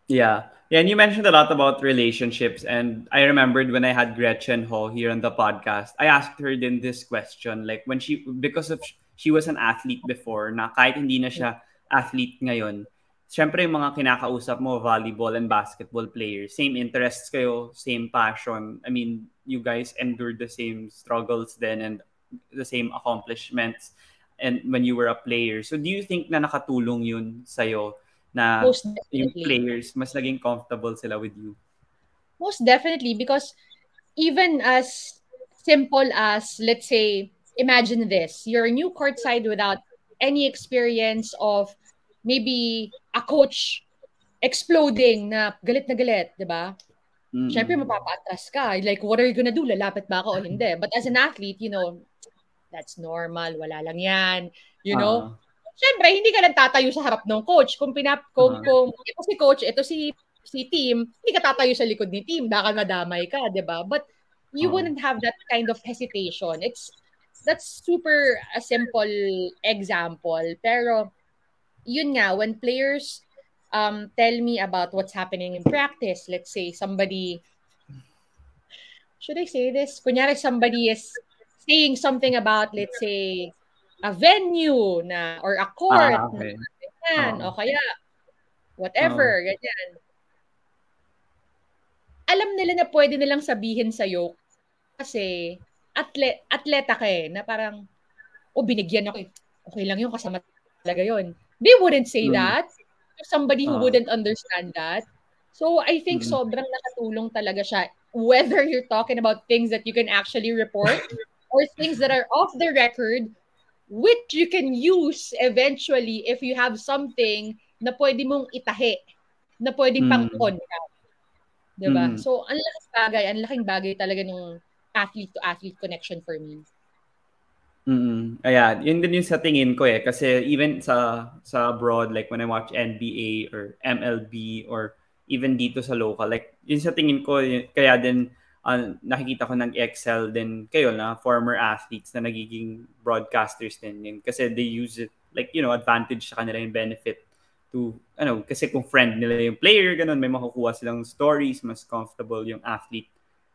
Yeah. Yeah, and you mentioned a lot about relationships. And I remembered when I had Gretchen Ho here on the podcast, I asked her then this question. Like when she because of she was an athlete before, na kahit hindi na siya athlete ngayon, syempre yung mga kinakausap mo, volleyball and basketball players, same interests kayo, same passion. I mean, you guys endured the same struggles then and the same accomplishments and when you were a player. So do you think na nakatulong yun sa'yo na yung players mas naging comfortable sila with you? Most definitely because even as simple as let's say imagine this you're new courtside without any experience of maybe a coach exploding na galit na galit, 'di ba? Mm. Syempre mapapaatras ka. Like what are you gonna do? Lalapit ba ako o hindi? But as an athlete, you know, that's normal, wala lang 'yan, you know? Uh-huh. Syempre hindi ka lang tatayo sa harap ng coach. Kung pinap kung, uh-huh. kung ito si coach, ito si si team, hindi ka tatayo sa likod ni team, baka madamay ka, 'di ba? But you uh-huh. wouldn't have that kind of hesitation. It's that's super a simple example, pero yun nga when players um tell me about what's happening in practice, let's say somebody should I say this? Kunyari somebody is saying something about let's say a venue na or a court ah, okay. na ganyan, oh. o kaya whatever, oh. ganyan. Alam nila na pwede nilang sabihin sa'yo kasi atlet atleta ka eh, na parang, oh, binigyan ako eh. Okay lang yun, kasama talaga yun. They wouldn't say mm. that. Somebody who uh. wouldn't understand that. So, I think mm. sobrang nakatulong talaga siya. Whether you're talking about things that you can actually report or things that are off the record, which you can use eventually if you have something na pwede mong itahi, na pwedeng mm. pang-contact. Diba? Mm. So, ang laking bagay, ang laking bagay talaga ng athlete to athlete connection for me. Mm. Ayan, yun din yung sa tingin ko eh kasi even sa sa abroad like when I watch NBA or MLB or even dito sa local like yun sa tingin ko yun, kaya din uh, nakikita ko ng excel din kayo na former athletes na nagiging broadcasters din yun kasi they use it like you know advantage sa kanila yung benefit to ano kasi kung friend nila yung player ganun may makukuha silang stories mas comfortable yung athlete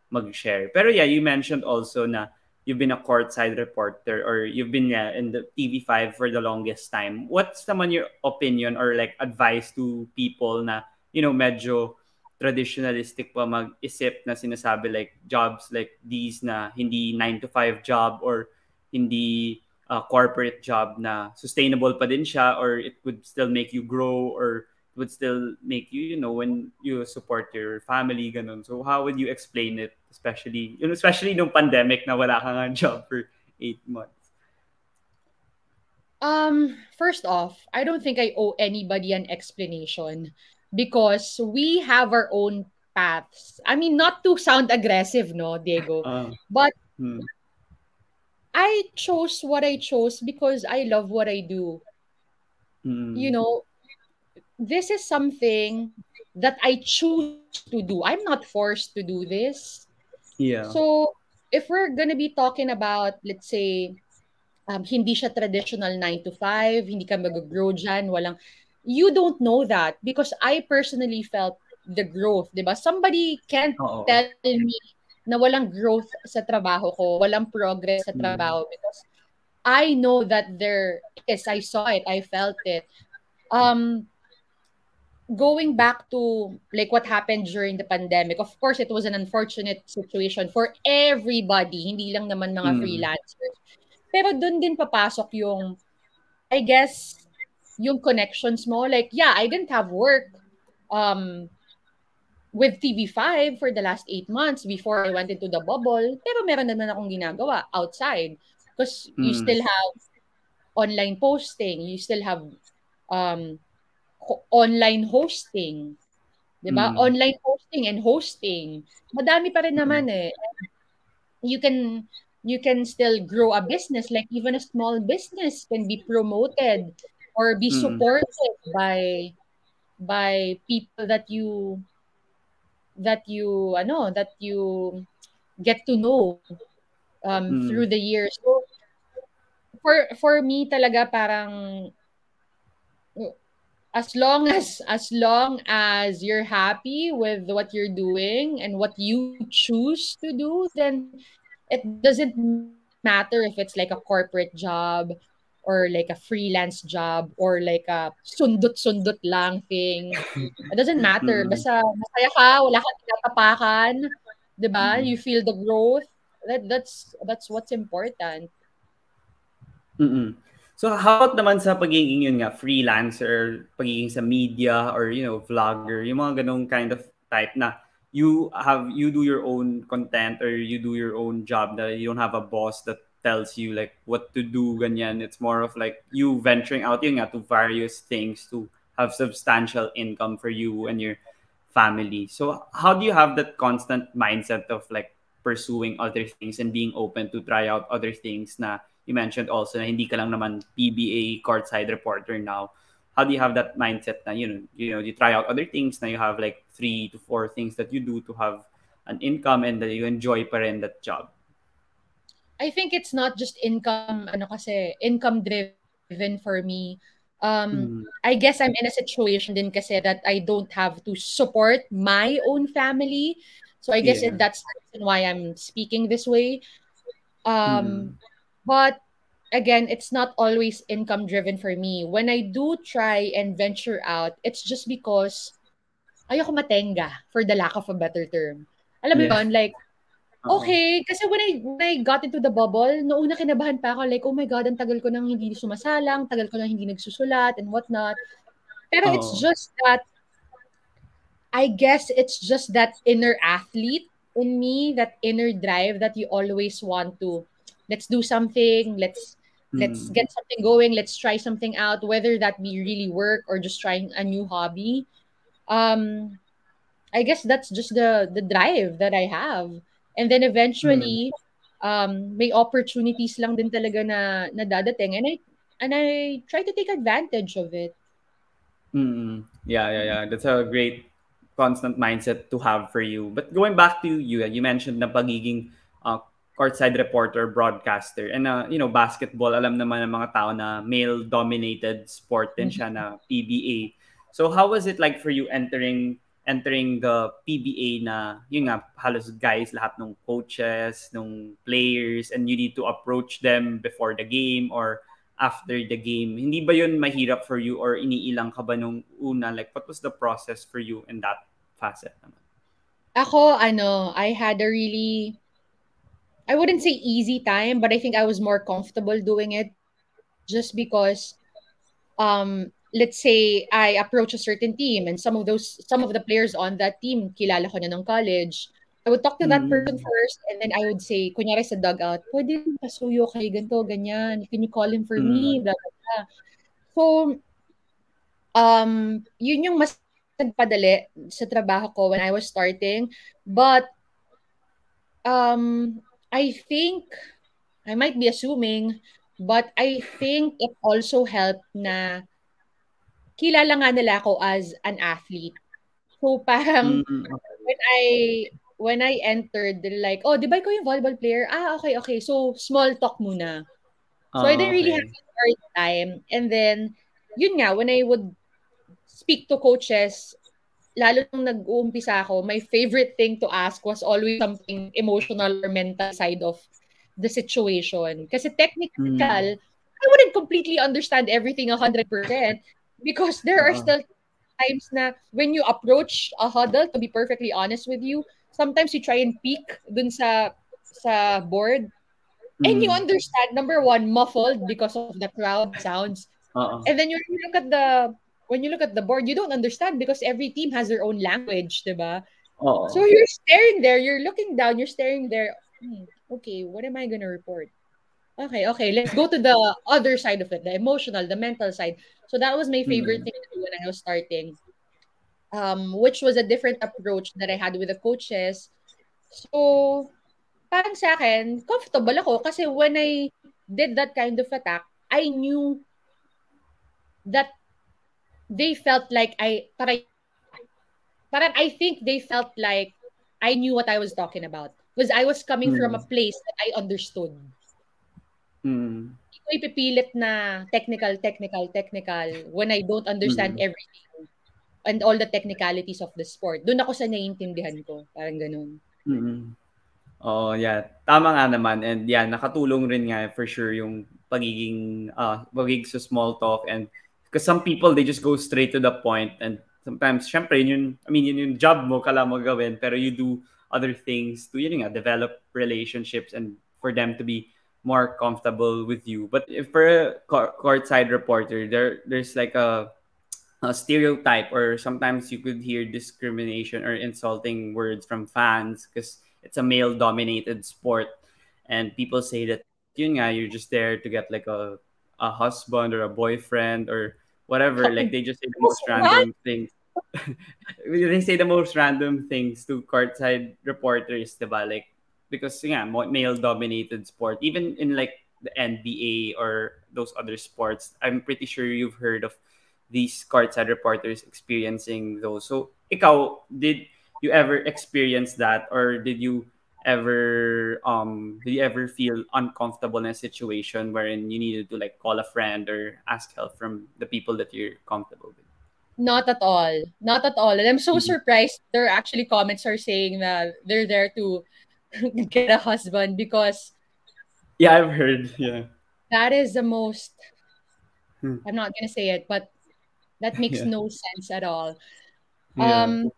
mag-share. Pero yeah, you mentioned also na you've been a courtside reporter or you've been yeah, in the TV5 for the longest time. What's naman your opinion or like advice to people na, you know, medyo traditionalistic pa mag-isip na sinasabi like jobs like these na hindi 9 to 5 job or hindi uh, corporate job na sustainable pa din siya or it would still make you grow or would still make you, you know, when you support your family, ganun. So how would you explain it, especially, you know, especially nung pandemic na wala kang job for eight months? Um, first off, I don't think I owe anybody an explanation because we have our own paths. I mean, not to sound aggressive, no, Diego, [laughs] uh, but hmm. I chose what I chose because I love what I do. Hmm. You know, this is something that I choose to do. I'm not forced to do this. Yeah. So, if we're gonna be talking about, let's say, um, hindi siya traditional 9 to 5, hindi ka mag-grow dyan, walang, you don't know that because I personally felt the growth, di ba? Somebody can't Uh-oh. tell me na walang growth sa trabaho ko, walang progress sa mm. trabaho mm. because I know that there is, I saw it, I felt it. Um, going back to like what happened during the pandemic, of course, it was an unfortunate situation for everybody, hindi lang naman mga mm. freelancers. Pero doon din papasok yung, I guess, yung connections mo. Like, yeah, I didn't have work um, with TV5 for the last eight months before I went into the bubble. Pero meron naman akong ginagawa outside. Because mm. you still have online posting, you still have um, online hosting. 'Di ba? Mm. Online hosting and hosting. Madami pa rin mm. naman eh. You can you can still grow a business like even a small business can be promoted or be mm. supported by by people that you that you ano that you get to know um mm. through the years. So for for me talaga parang as long as as long as you're happy with what you're doing and what you choose to do then it doesn't matter if it's like a corporate job or like a freelance job or like a sundot-sundot lang thing. It doesn't matter. Basta masaya ka, wala kang tinatapakan, 'di ba? You feel the growth. That that's that's what's important. Mm. So how about naman sa pagiging yun nga freelancer, pagiging sa media or you know vlogger, yung mga ganong kind of type na you have you do your own content or you do your own job that you don't have a boss that tells you like what to do ganyan. It's more of like you venturing out yun nga, to various things to have substantial income for you and your family. So how do you have that constant mindset of like pursuing other things and being open to try out other things na you mentioned also na hindi ka lang naman PBA courtside reporter now how do you have that mindset na you know you know you try out other things now you have like three to four things that you do to have an income and that you enjoy pa rin that job I think it's not just income ano kasi income driven for me um mm. I guess I'm in a situation din kasi that I don't have to support my own family so I guess yeah. that's the reason why I'm speaking this way um mm. But again, it's not always income driven for me. When I do try and venture out, it's just because ayoko matenga for the lack of a better term. Alam mo yeah. yun, like, okay, kasi when I, when I got into the bubble, noong una kinabahan pa ako, like, oh my God, ang tagal ko nang hindi sumasalang, tagal ko nang hindi nagsusulat and whatnot. Pero oh. it's just that, I guess it's just that inner athlete in me, that inner drive that you always want to, let's do something, let's let's mm. get something going let's try something out whether that be really work or just trying a new hobby um i guess that's just the the drive that i have and then eventually mm. um may opportunities lang din talaga na nadadating and i and i try to take advantage of it mm. yeah yeah yeah that's a great constant mindset to have for you but going back to you you mentioned na pagiging uh, courtside reporter, broadcaster. And uh, you know, basketball, alam naman ng mga tao na male-dominated sport din siya na PBA. So how was it like for you entering entering the PBA na yun nga halos guys lahat ng coaches, ng players and you need to approach them before the game or after the game. Hindi ba yun mahirap for you or iniilang ka ba nung una? Like what was the process for you in that facet naman? Ako, ano, I had a really I wouldn't say easy time, but I think I was more comfortable doing it just because um let's say I approach a certain team and some of those some of the players on that team kilala ko na ng college. I would talk to that mm. person first and then I would say, kunyari sa dugout, pwede pasuyo kay ganito, ganyan. Can you call him for mm. me? Blah, blah, blah. So, um, yun yung mas nagpadali sa trabaho ko when I was starting. But, um, I think, I might be assuming, but I think it also helped na kilala nga nila ako as an athlete. So parang mm-hmm. when I when I entered, they're like, oh, di ba ikaw yung volleyball player? Ah, okay, okay. So, small talk muna. So, oh, I didn't really okay. have a hard time. And then, yun nga, when I would speak to coaches, lalo nung nag-uumpisa ako, my favorite thing to ask was always something emotional or mental side of the situation. Kasi technical, mm. I wouldn't completely understand everything 100% because there are uh-huh. still times na when you approach a huddle, to be perfectly honest with you, sometimes you try and peek dun sa sa board mm. and you mm. understand, number one, muffled because of the crowd sounds. Uh-uh. And then you look at the when you look at the board, you don't understand because every team has their own language, diba? Oh. So you're staring there, you're looking down, you're staring there. Hmm, okay, what am I gonna report? Okay, okay, let's go to the other side of it, the emotional, the mental side. So that was my favorite mm-hmm. thing when I was starting. Um, which was a different approach that I had with the coaches. So, parang sa akin, comfortable ako kasi when I did that kind of attack, I knew that they felt like I parang, parang I think they felt like I knew what I was talking about because I was coming mm. from a hmm. place that I understood. Mm. Hindi ko ipipilit na technical, technical, technical when I don't understand mm. everything and all the technicalities of the sport. Doon ako sa naiintindihan ko. Parang ganun. Mm-hmm. Oh, yeah. Tama nga naman. And yeah, nakatulong rin nga for sure yung pagiging uh, pagiging sa small talk and because some people they just go straight to the point and sometimes syempre yun I mean yun yung job mo kala mo gawin pero you do other things to yun nga develop relationships and for them to be more comfortable with you. But if for a courtside reporter there there's like a a stereotype or sometimes you could hear discrimination or insulting words from fans because it's a male dominated sport. And people say that yun nga, you're just there to get like a a husband or a boyfriend or whatever like they just say the most random things [laughs] they say the most random things to courtside reporters diba? like because yeah male dominated sport even in like the NBA or those other sports I'm pretty sure you've heard of these courtside reporters experiencing those. So, ikaw, did you ever experience that or did you ever um do you ever feel uncomfortable in a situation wherein you needed to like call a friend or ask help from the people that you're comfortable with? Not at all. Not at all. And I'm so mm-hmm. surprised there are actually comments are saying that they're there to [laughs] get a husband because Yeah, I've heard. Yeah. That is the most hmm. I'm not gonna say it, but that makes [laughs] yeah. no sense at all. Yeah. Um,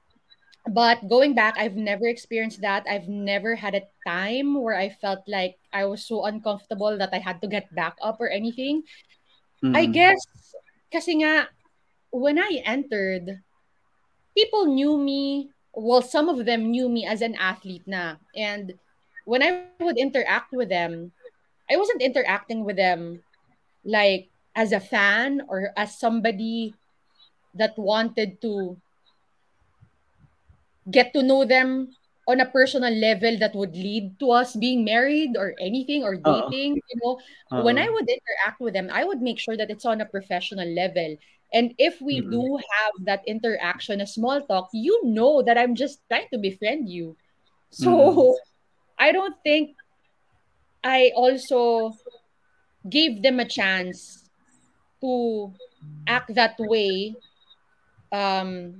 but going back, I've never experienced that. I've never had a time where I felt like I was so uncomfortable that I had to get back up or anything. Mm. I guess, kasi nga, when I entered, people knew me. Well, some of them knew me as an athlete na. And when I would interact with them, I wasn't interacting with them like as a fan or as somebody that wanted to get to know them on a personal level that would lead to us being married or anything or dating uh you know? Uh when i would interact with them i would make sure that it's on a professional level. And if we mm-hmm. do have that interaction a small talk you know that i'm just trying to befriend you. So mm-hmm. i don't think i also gave them a chance to act that way um,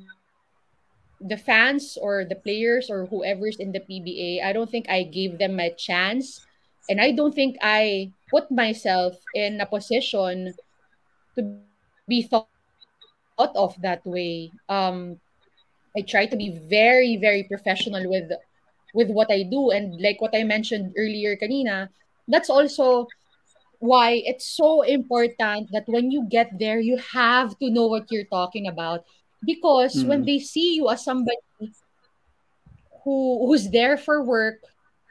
the fans or the players or whoever's in the PBA, I don't think I gave them a chance. And I don't think I put myself in a position to be thought of that way. Um, I try to be very, very professional with with what I do. And like what I mentioned earlier, kanina, that's also why it's so important that when you get there, you have to know what you're talking about because mm. when they see you as somebody who who's there for work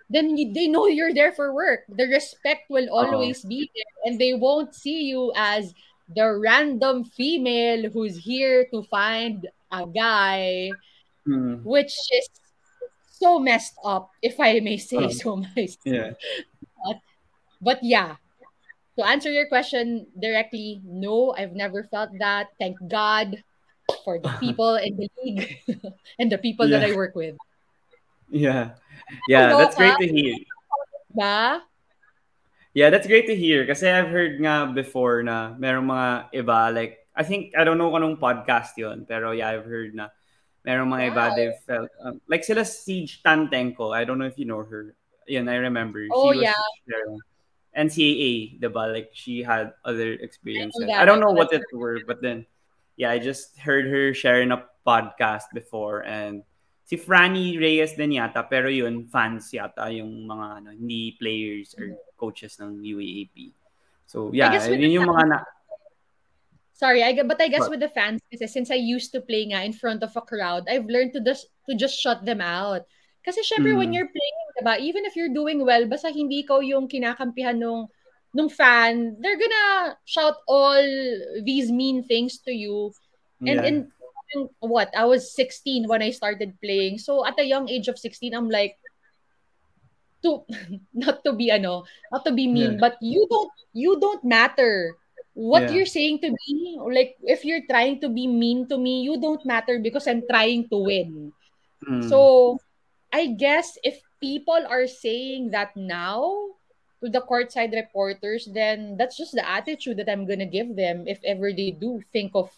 then you, they know you're there for work the respect will uh-huh. always uh-huh. be there and they won't see you as the random female who's here to find a guy mm. which is so messed up if i may say uh, so [laughs] myself yeah. But, but yeah to answer your question directly no i've never felt that thank god for the people in the league [laughs] and the people yeah. that I work with. Yeah. Yeah, that's great to hear. Ba? Yeah, that's great to hear kasi I've heard nga before na merong mga iba like I think I don't know anong podcast 'yon pero yeah, I've heard na merong mga wow. iba they felt um, like sila Siege Tantenko. I don't know if you know her. Yun, I remember. Oh, she was yeah. Sharing. NCAA, diba? Like she had other experiences. I don't know what it were, but then yeah, I just heard her share in a podcast before and si Franny Reyes din yata pero yun fans yata yung mga ano hindi players or coaches ng UAAP. So yeah, yun yung mga na Sorry, I but I guess with the fans kasi since I used to play nga in front of a crowd, I've learned to just to just shut them out. Kasi syempre mm. when you're playing, 'di ba, even if you're doing well, basta hindi ikaw yung kinakampihan nung nung fan, they're gonna shout all these mean things to you. And yeah. in what? I was 16 when I started playing. So at a young age of 16, I'm like, to [laughs] not to be ano, not to be mean, yeah. but you don't you don't matter. What yeah. you're saying to me, like if you're trying to be mean to me, you don't matter because I'm trying to win. Mm. So I guess if people are saying that now, to the courtside reporters, then that's just the attitude that I'm gonna give them if ever they do think of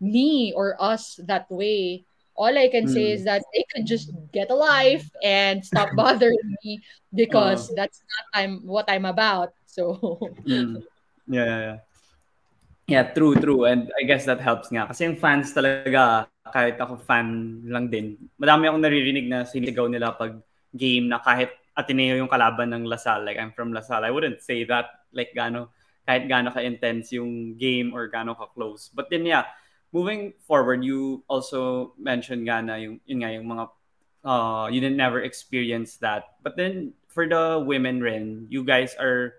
me or us that way. All I can mm. say is hmm. that they could just get a life and stop [laughs] bothering me because uh, that's not I'm what I'm about. So [laughs] mm. yeah, yeah, yeah. Yeah, true, true. And I guess that helps nga. Kasi yung fans talaga, kahit ako fan lang din, madami akong naririnig na sinigaw nila pag game na kahit Ateneo yung kalaban ng Lasal. Like, I'm from Lasal. I wouldn't say that, like, gano, kahit gano ka-intense yung game or gano ka-close. But then, yeah, moving forward, you also mentioned nga na yung, yun nga, yung mga, uh, you didn't never experience that. But then, for the women rin, you guys are,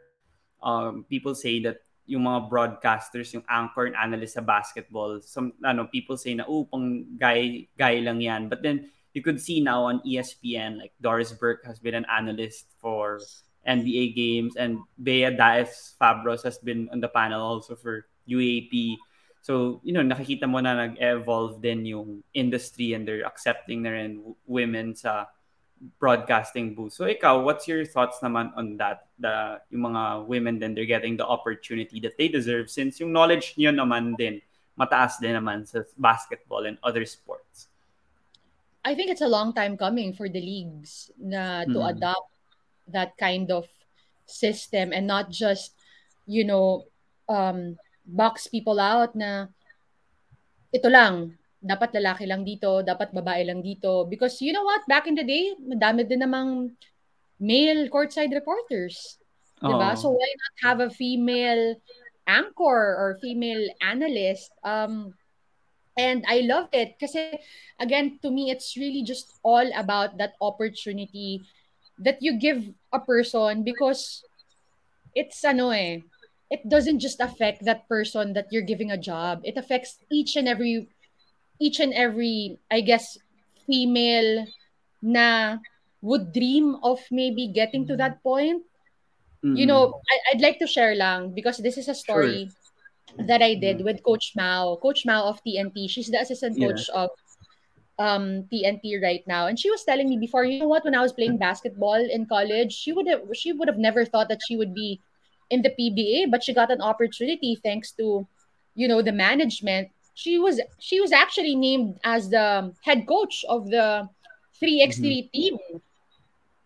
um, people say that yung mga broadcasters, yung anchor and analyst sa basketball, some, ano, people say na, oh, pang guy, guy lang yan. But then, you could see now on ESPN, like Doris Burke has been an analyst for NBA games, and Bea Daez Fabros has been on the panel also for UAAP. So, you know, nakikita mo na nag-evolve din yung industry and they're accepting na rin women sa broadcasting booth. So ikaw, what's your thoughts naman on that? The yung mga women then they're getting the opportunity that they deserve since yung knowledge niyo naman din mataas din naman sa basketball and other sports. I think it's a long time coming for the leagues na to mm. adopt that kind of system and not just you know um box people out na ito lang, dapat lalaki lang dito, dapat babae lang dito. Because you know what, back in the day, madami din namang male courtside reporters. Oh. Diba? So why not have a female anchor or female analyst? Um, and I love it kasi again to me it's really just all about that opportunity that you give a person because it's ano eh it doesn't just affect that person that you're giving a job. It affects each and every each and every I guess female na would dream of maybe getting to that point. Mm-hmm. You know, I, would like to share lang because this is a story sure. That I did with Coach Mao. Coach Mao of TNT. She's the assistant coach yeah. of um TNT right now. And she was telling me before, you know what, when I was playing basketball in college, she would have she would have never thought that she would be in the PBA, but she got an opportunity thanks to, you know, the management. She was she was actually named as the head coach of the 3x3 mm-hmm. team.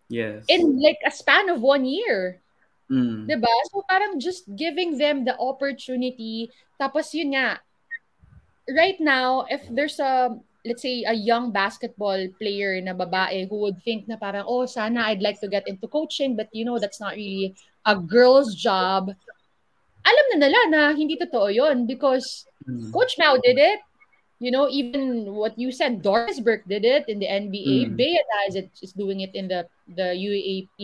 Yes. In like a span of one year. Mm. Diba? So parang just giving them the opportunity. Tapos yun nga, right now, if there's a let's say a young basketball player na babae who would think na parang oh sana I'd like to get into coaching but you know that's not really a girl's job alam na nila na hindi totoo yon because mm. coach Mao did it you know even what you said Doris Burke did it in the NBA mm. Bea is, is doing it in the the UAP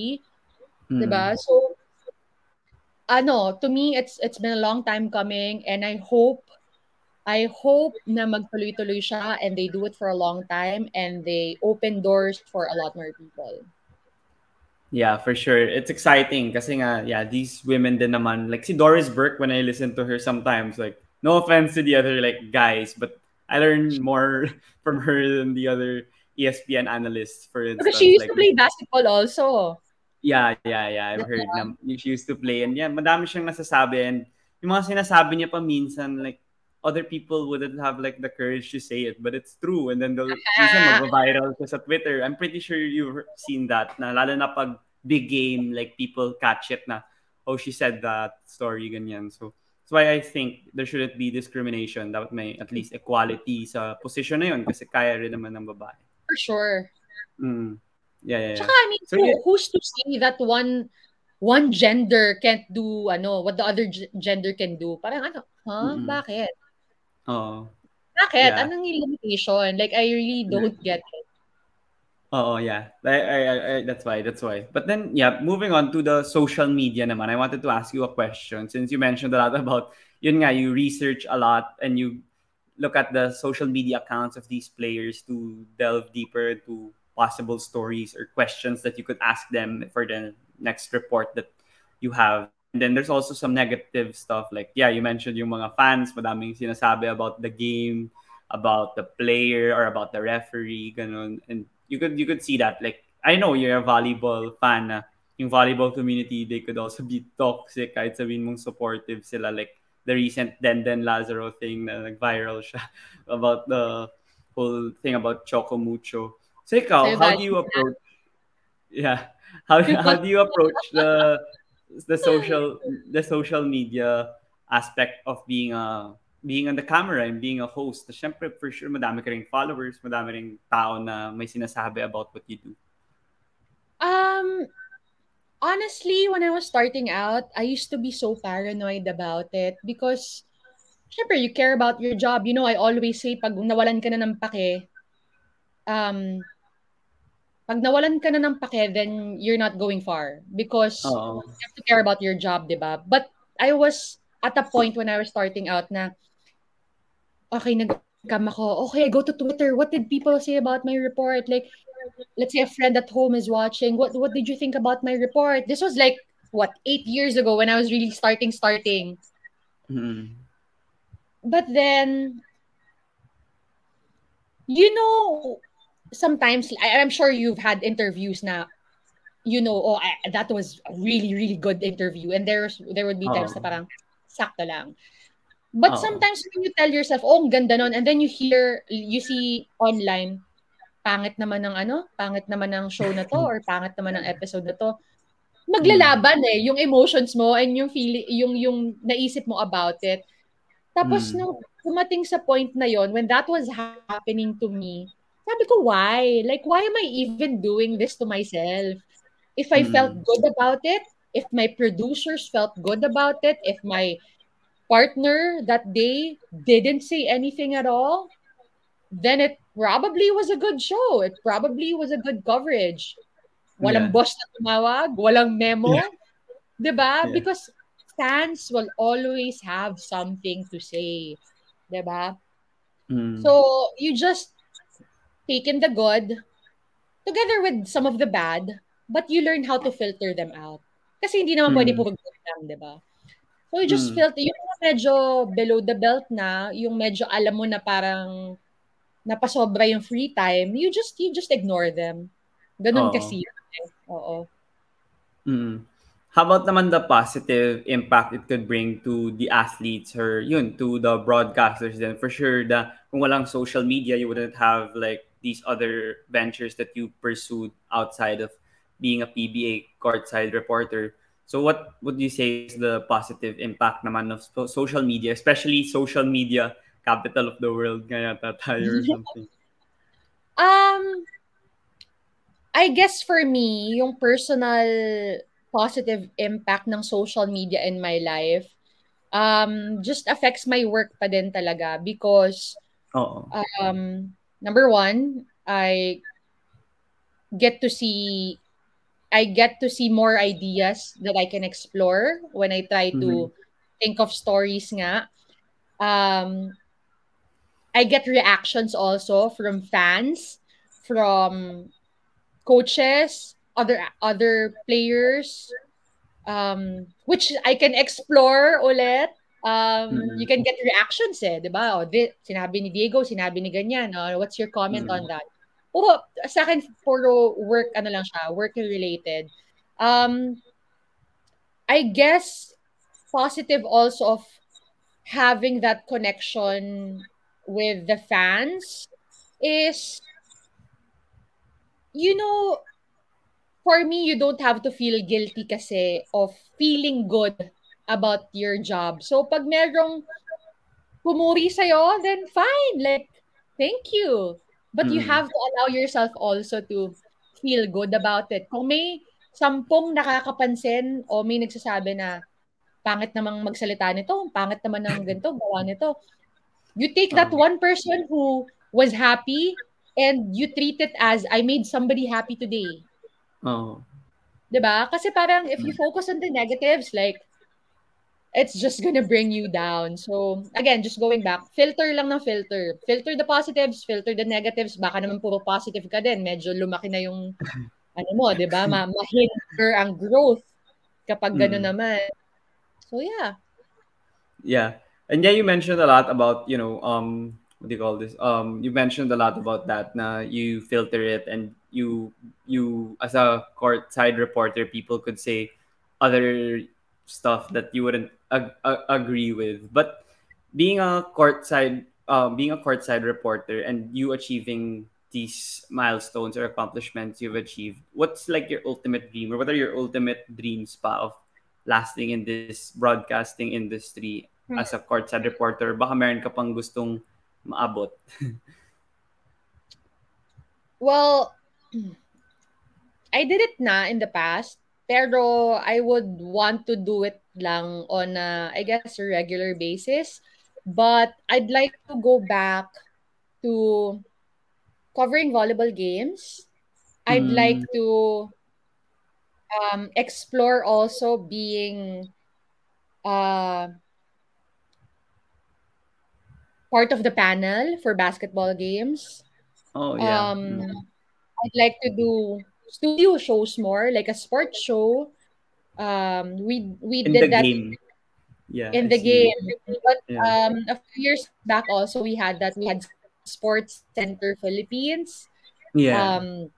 mm. diba so ano to me it's it's been a long time coming and I hope I hope na magtuloy-tuloy siya and they do it for a long time and they open doors for a lot more people. Yeah, for sure. It's exciting kasi nga, yeah, these women din naman, like si Doris Burke, when I listen to her sometimes, like, no offense to the other like guys, but I learn more [laughs] from her than the other ESPN analysts, for instance. Because she used like, to play basketball also. Yeah, yeah, yeah. I've heard na she used to play. And yeah, madami siyang nasasabi. And yung mga sinasabi niya pa minsan, like, other people wouldn't have like the courage to say it, but it's true. And then they'll [laughs] minsan mag-viral sa Twitter. I'm pretty sure you've seen that. Na lalo na pag big game, like people catch it na, oh, she said that story, ganyan. So, that's why I think there shouldn't be discrimination. Dapat may at least equality sa position na yun kasi kaya rin naman ng babae. For sure. Mm. Yeah, yeah, yeah. Tsaka, I mean, so, who, who's to say that one one gender can't do ano what the other g- gender can do parang ano huh mm-hmm. bakit Oh. Bakit? Yeah. Anong limitation? Like, I really don't get it. Oh, yeah. I, I, I, that's why. That's why. But then, yeah, moving on to the social media naman, I wanted to ask you a question. Since you mentioned a lot about, yun nga, you research a lot and you look at the social media accounts of these players to delve deeper into possible stories or questions that you could ask them for the next report that you have. And then there's also some negative stuff like yeah, you mentioned yung mga fans, madaming sinasabi about the game, about the player or about the referee, ganun. And you could you could see that like I know you're a volleyball fan na yung volleyball community they could also be toxic kahit sabihin mong supportive sila like the recent Denden Lazaro thing na nag-viral siya [laughs] about the whole thing about Choco Mucho. So ikaw, how do you approach yeah, [laughs] how how do you [laughs] approach the the social [laughs] the social media aspect of being a being on the camera and being a host. Siyempre, for sure, madami ka ring followers, madami ring tao na may sinasabi about what you do. Um, honestly, when I was starting out, I used to be so paranoid about it because syempre, you care about your job. You know, I always say, pag nawalan ka na ng pake, um, pag nawalan ka na ng pake, then you're not going far because Oo. you have to care about your job, di ba? But I was at a point when I was starting out na, okay, nag-cam ako. Okay, I go to Twitter. What did people say about my report? Like, let's say a friend at home is watching. What what did you think about my report? This was like what eight years ago when I was really starting starting. Mm. But then, you know, sometimes I, I'm sure you've had interviews na, you know, oh, I, that was a really really good interview, and there's there would be times Oo. na parang sakto lang. But Oo. sometimes when you tell yourself, oh, ang ganda nun, and then you hear, you see online, pangit naman ng ano, pangit naman ng show na to, [laughs] or pangit naman ng episode na to, maglalaban eh, yung emotions mo and yung feeling, yung, yung naisip mo about it. Tapos Mm. nung dumating sa point na yon when that was happening to me, sabi ko, why? Like, why am I even doing this to myself? If I felt Mm. good about it, if my producers felt good about it, if my partner that day didn't say anything at all, then it probably was a good show. It probably was a good coverage. Walang Yeah. boss na tumawag, walang memo. Yeah. 'Di ba? Yeah. Because fans will always have something to say. 'Di ba? Mm. So, you just take in the good together with some of the bad, but you learn how to filter them out. Kasi hindi naman pwede Mm. puro good lang, 'di ba? So, you just Mm. filter yung medyo below the belt na, yung medyo alam mo na parang napasobra yung free time, you just you just ignore them. Ganun Oo. kasi yun eh. Oo. Mm. How about naman the positive impact it could bring to the athletes or yun, to the broadcasters then? For sure, the, kung walang social media, you wouldn't have like these other ventures that you pursued outside of being a PBA courtside reporter. So what would you say is the positive impact naman of social media, especially social media capital of the world kaya tayo or [laughs] something? Um, I guess for me, yung personal positive impact ng social media in my life, um, just affects my work pa din talaga because, Oo. um, number one, I get to see I get to see more ideas that I can explore when I try to think of stories nga. Um, I get reactions also from fans, from coaches, other other players, um, which I can explore ulit. Um, Mm. you can get reactions eh, di ba? O, di, sinabi ni Diego, sinabi ni ganyan. Oh, what's your comment Mm. on that? Puro, sa akin, puro work, ano lang siya, work related. Um, I guess, positive also of having that connection with the fans is, you know, for me, you don't have to feel guilty kasi of feeling good about your job. So, pag merong pumuri sa'yo, then fine. Like, thank you. But you Mm. have to allow yourself also to feel good about it. Kung may sampung nakakapansin o may nagsasabi na pangit namang magsalita nito, ang pangit naman ng ganito, gawa nito. You take that Oo. one person who was happy and you treat it as I made somebody happy today. Oo. 'Di ba? Kasi parang if you focus on the negatives, like it's just gonna bring you down. So, again, just going back, filter lang ng filter. Filter the positives, filter the negatives. Baka naman puro positive ka din. Medyo lumaki na yung, [laughs] ano mo, di ba? Ma mahinder ang growth kapag gano'n Mm. naman. So, yeah. Yeah. And yeah, you mentioned a lot about, you know, um, what do you call this? Um, you mentioned a lot about that. Na you filter it, and you, you as a courtside reporter, people could say other stuff that you wouldn't ag- ag- agree with. But being a courtside, um, being a courtside reporter, and you achieving these milestones or accomplishments you've achieved, what's like your ultimate dream, or what are your ultimate dreams pa of lasting in this broadcasting industry Hmm. as a courtside reporter? Baka meron ka pang gustong maabot. [laughs] Well, [clears throat] I did it na in the past, pero I would want to do it lang on a, I guess, a regular basis. But I'd like to go back to covering volleyball games. I'd like Mm. to um, explore also being uh, part of the panel for basketball games. Oh yeah. Um, Mm. I'd like to do studio shows more, like a sports show. Um, we we In the did that game. Yeah, in I the see. game, but Yeah. um, a few years back also we had that. We had Sports Center Philippines. Yeah. Um,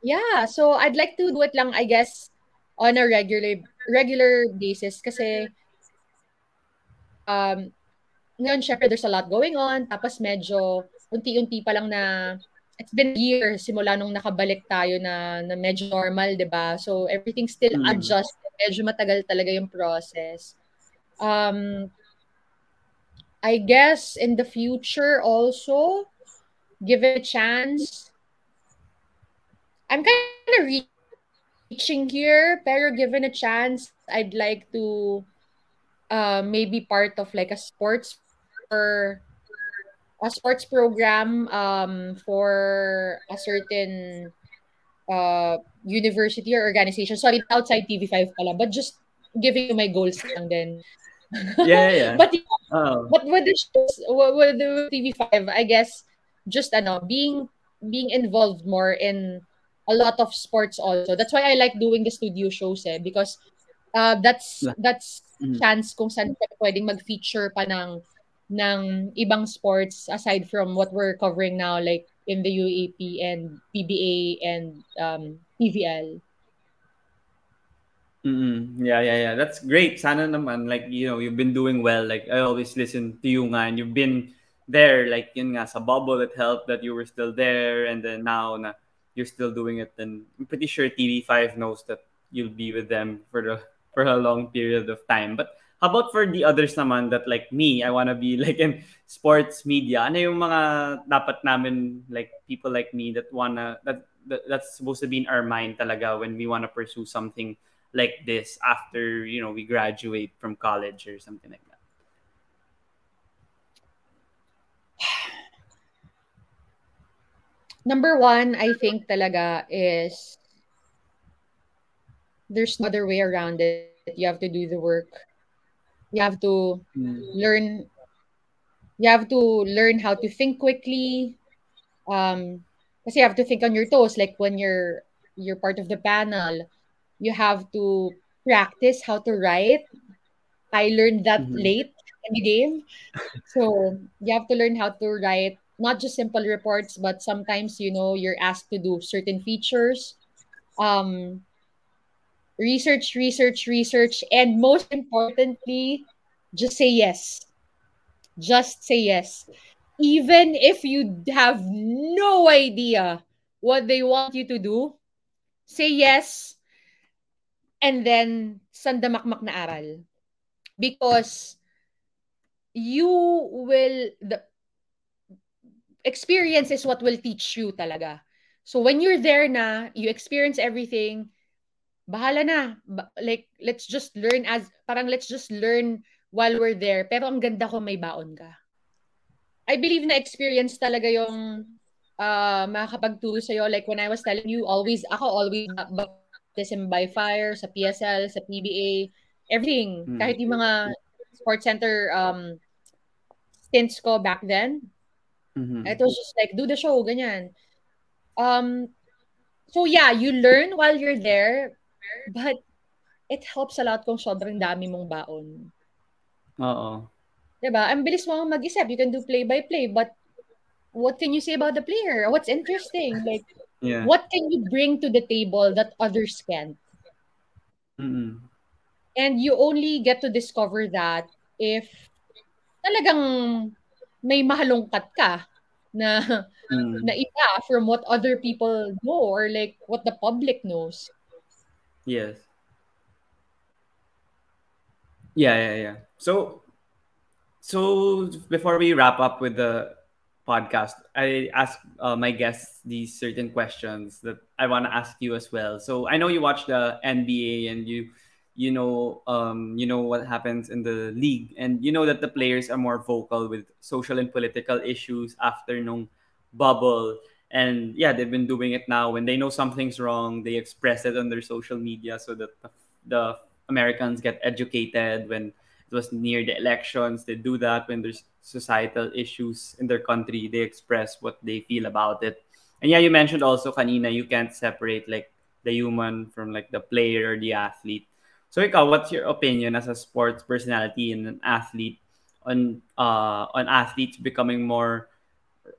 yeah, so I'd like to do it lang, I guess, on a regular regular basis kasi um, ngayon syempre there's a lot going on tapos medyo unti-unti pa lang na it's been a year simula nung nakabalik tayo na, na medyo normal, 'di ba? So everything still Mm. adjusted. Medyo matagal talaga yung process. Um, I guess in the future also, give it a chance. I'm kind of reaching here, pero given a chance, I'd like to uh, maybe part of like a sports or a sports program um, for a certain uh, university or organization. Sorry, outside TV5 pala, but just giving you my goals lang din. [laughs] Yeah, yeah. but Oh. but with the shows, with the TV5, I guess just ano, being being involved more in a lot of sports also. That's why I like doing the studio shows eh because uh, that's that's Mm. chance kung saan pwedeng mag-feature pa ng ng ibang sports aside from what we're covering now like in the UAAP and PBA and um, PVL. Mm-mm. Yeah, yeah, yeah. That's great. Sana naman, like, you know, you've been doing well. Like, I always listen to you nga, and you've been there, like, yun nga, sa bubble, it helped that you were still there, and then now na you're still doing it, and I'm pretty sure TV5 knows that you'll be with them for the for a long period of time. But how about for the others naman that like me, I wanna be like in sports media? Ano yung mga dapat namin, like, people like me that wanna, that, that that's supposed to be in our mind talaga when we wanna pursue something like this after you know we graduate from college or something like that [sighs] Number one, I think talaga is there's no other way around it. You have to do the work. You have to learn you have to learn how to think quickly. Um kasi you have to think on your toes like when you're you're part of the panel, you have to practice how to write. I learned that Mhm. late in the game. [laughs] So, you have to learn how to write not just simple reports but sometimes you know you're asked to do certain features. Um research, research, research, and most importantly, just say yes. Just say yes. Even if you have no idea what they want you to do, say yes and then sandamakmak na aral. Because you will, the experience is what will teach you talaga. So when you're there na, you experience everything, bahala na. Ba- like, let's just learn as, parang let's just learn while we're there. Pero ang ganda ko may baon ka. I believe na experience talaga yung uh, makakapagturo sa'yo. Like when I was telling you, always, ako always ba- baptism by fire, sa PSL, sa PBA, everything. Hmm. Kahit yung mga sports center um, stints ko back then, Mhm. it was just like, do the show, ganyan. Um, so yeah, you learn while you're there, but it helps a lot kung sobrang dami mong baon. Oo. Diba? Ang bilis mo mag-isip. You can do play-by-play, but what can you say about the player? What's interesting? Like, Yeah. what can you bring to the table that others can't? Mm-mm. And you only get to discover that if talagang may mahalungkat ka na Mm. na iba from what other people know or like what the public knows. Yes. Yeah, yeah, yeah. So, so before we wrap up with the podcast, I ask uh, my guests these certain questions that I want to ask you as well. So I know you watch the NBA and you you know um you know what happens in the league and you know that the players are more vocal with social and political issues after nung bubble and yeah they've been doing it now. When they know something's wrong they express it on their social media so that the, the americans get educated when it was near the elections. They do that when there's societal issues in their country. They express what they feel about it. And yeah you mentioned also kanina you can't separate like the human from like the player or the athlete. So ikaw what's your opinion as a sports personality and an athlete on uh on athletes becoming more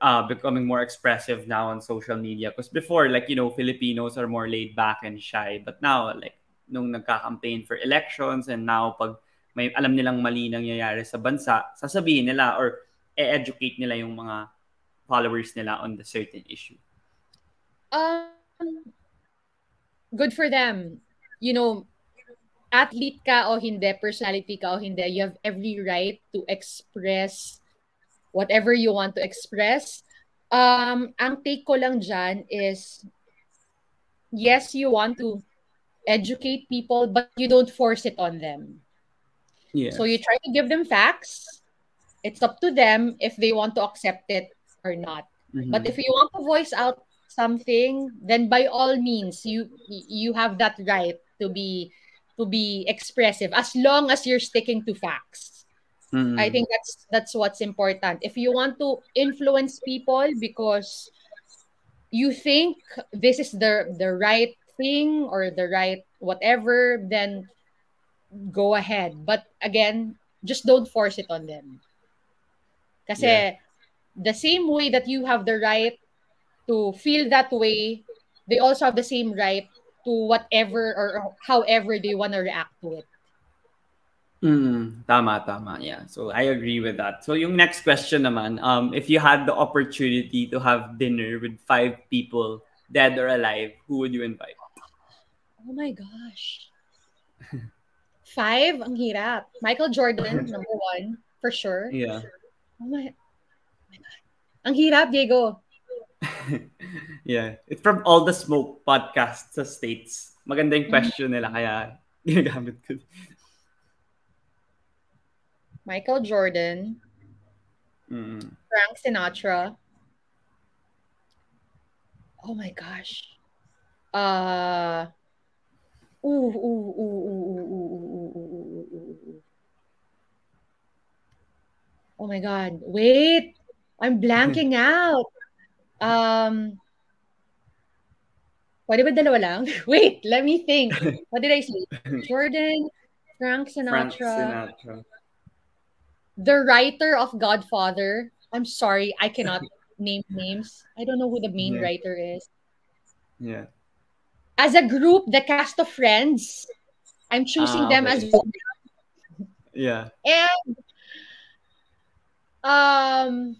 uh becoming more expressive now on social media. Because before like you know Filipinos are more laid back and shy. But now like nung nagka-campaign for elections and now pag may alam nilang mali nangyayari sa bansa sasabihin nila or e-educate nila yung mga followers nila on the certain issue. Um good for them. You know, athlete ka o hindi, personality ka o hindi, you have every right to express whatever you want to express. Um, ang take ko lang dyan is, yes, you want to educate people, but you don't force it on them. yeah So you try to give them facts. It's up to them if they want to accept it or not. Mhm. But if you want to voice out something, then by all means, you you have that right to be to be expressive as long as you're sticking to facts. Mhm. I think that's that's what's important. If you want to influence people because you think this is the the right thing or the right whatever, then go ahead. But again, just don't force it on them. Kasi Yeah. the same way that you have the right to feel that way, they also have the same right to whatever or however they want to react to it. Mm, tama, tama. Yeah. So I agree with that. So yung next question naman, um, if you had the opportunity to have dinner with five people, dead or alive, who would you invite? Oh my gosh. Five, ang hirap. Michael Jordan, number one, for sure. Yeah. Oh my, oh my God. Ang hirap, Diego. [laughs] yeah. It's from all the smoke podcasts sa States. Maganda yung question nila kaya ginagamit ko. Michael Jordan, Mm. Frank Sinatra. Oh my gosh. Uh ooh, ooh, ooh, ooh, ooh, ooh, ooh, ooh, ooh. Oh my god. Wait. I'm blanking out. Um Pwede ba dalawa lang? Wait, let me think. What did I say? Jordan, Frank Frank Sinatra, Sinatra. The writer of Godfather. I'm sorry, I cannot [laughs] name names. I don't know who the main Yeah. writer is. Yeah. As a group, the cast of Friends, I'm choosing Ah, them okay. as one. Yeah. And um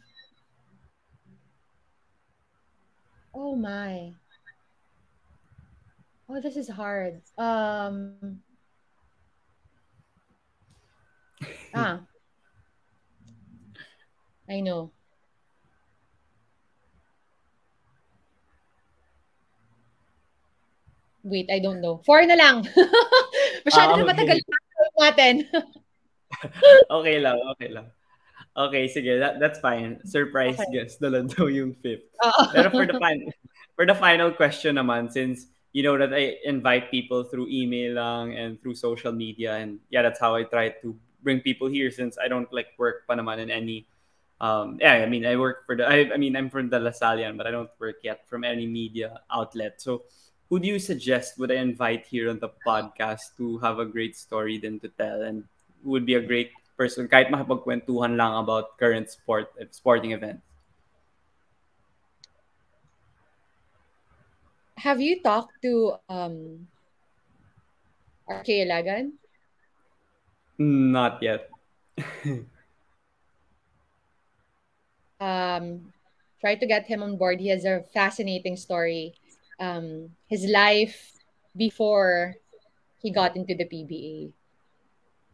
Oh my. Oh, this is hard. Um [laughs] Ah. I know. Wait, I don't know. Four na lang. [laughs] Masyado Ah, na okay. matagal yung natin. [laughs] Okay lang, okay lang. Okay, sige, that, that's fine. Surprise Okay. guest na lang daw yung fifth. [laughs] Oo. Pero for the final, for the final question naman, since you know that I invite people through email lang and through social media, and yeah, that's how I try to bring people here since I don't like work pa naman in any. Um, yeah, I mean, I work for the. I, I mean, I'm from the Lasallian, but I don't work yet from any media outlet. So, who do you suggest would I invite here on the podcast to have a great story then to tell, and would be a great person kahit makipagkwentuhan lang about current sport sporting events? Have you talked to um RK Ilagan? Not yet. [laughs] Um try to get him on board. He has a fascinating story. Um his life before he got into the PBA.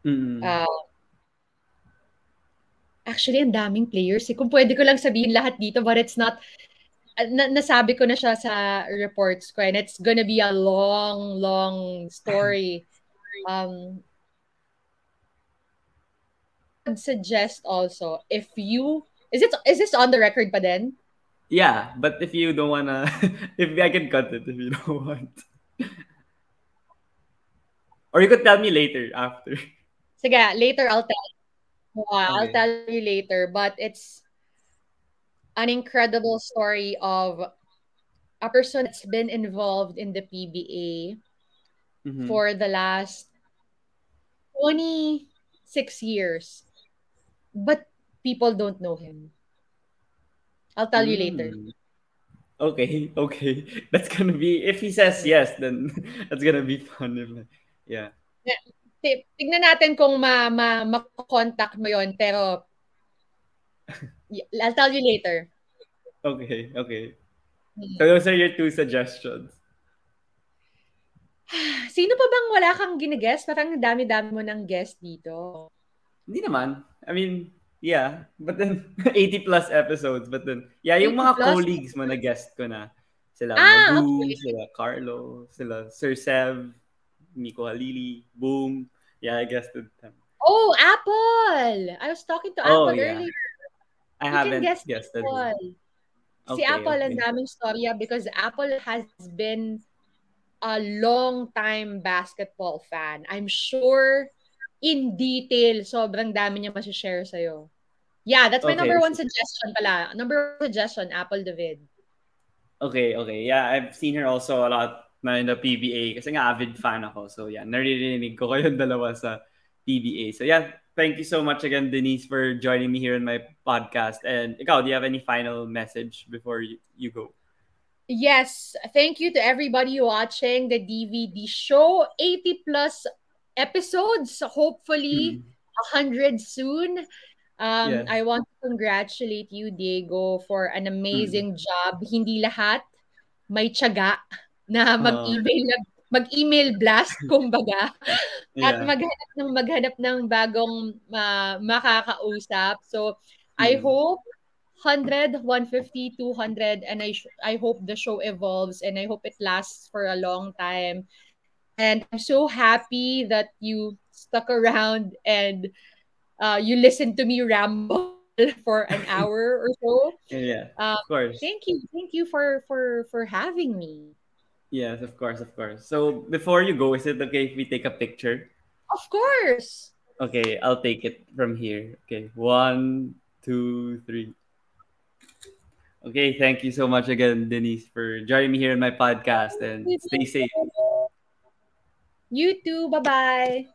Mm. Uh, actually, ang daming players. Eh. Kung pwede ko lang sabihin lahat dito, but it's not, ah, na, nasabi ko na siya sa reports ko and it's gonna be a long, long story. [laughs] Um, would suggest also if you is it is this on the record pa din? Yeah, but if you don't wanna, [laughs] if I can cut it if you don't [laughs] want. Or you could tell me later after. Sige, later I'll tell. Yeah, I'll tell you later. But it's an incredible story of a person that's been involved in the PBA Mhm. for the last 26 years. But people don't know him. I'll tell you later. Mm. Okay, [laughs] okay. That's gonna be if he says yes, then [laughs] that's gonna be fun. Yeah. Ti- Tignan natin kung ma, ma, makokontak mo yon pero [laughs] I'll tell you later. Okay, okay. Hmm. So those are your two suggestions. [sighs] Sino pa bang wala kang gine-guest? Parang ang dami-dami mo ng guest dito. Hindi naman. I mean, yeah. But then, [laughs] 80 plus episodes. But then, yeah, yung 80 mga colleagues mo na guest ko na. Sila Ah, okay. sila Carlo, sila Sir Sev, Miko Halili, Boom. Yeah, I guested them. Oh, Apple! I was talking to Oh, Apple yeah. earlier. I You can haven't guess guested. Apple. Si Okay, Apple, ang okay. daming storya because Apple has been a long time basketball fan. I'm sure in detail, sobrang dami niya masishare sa'yo. Yeah, that's my Okay, number one suggestion pala. Number one suggestion, Apple David. Okay, okay. Yeah, I've seen her also a lot na in the PBA kasi nga avid fan ako. So yeah, naririnig ko kayong [laughs] dalawa sa PBA. So yeah, thank you so much again, Denise, for joining me here in my podcast. And ikaw, do you have any final message before you, you go? Yes, thank you to everybody watching the DVD show. 80 plus episodes, hopefully Mm. 100 soon. Um, Yes. I want to congratulate you, Diego, for an amazing job. Hindi lahat may tiyaga na mag-email mag-email blast [laughs] kumbaga at Yeah. maghanap ng maghanap ng bagong ma- makakausap. So, I Mm. hope 100, 150, 200 and I sh- I hope the show evolves and I hope it lasts for a long time. And I'm so happy that you stuck around and uh, you listened to me ramble [laughs] for an [laughs] hour or so. Yeah, Um, of course. Thank you. Thank you for for for having me. Yes, of course, of course. So before you go, is it okay if we take a picture? Of course. Okay, I'll take it from here. Okay, one, two, three. Okay, thank you so much again, Denise, for joining me here in my podcast and stay safe. You too. Bye-bye.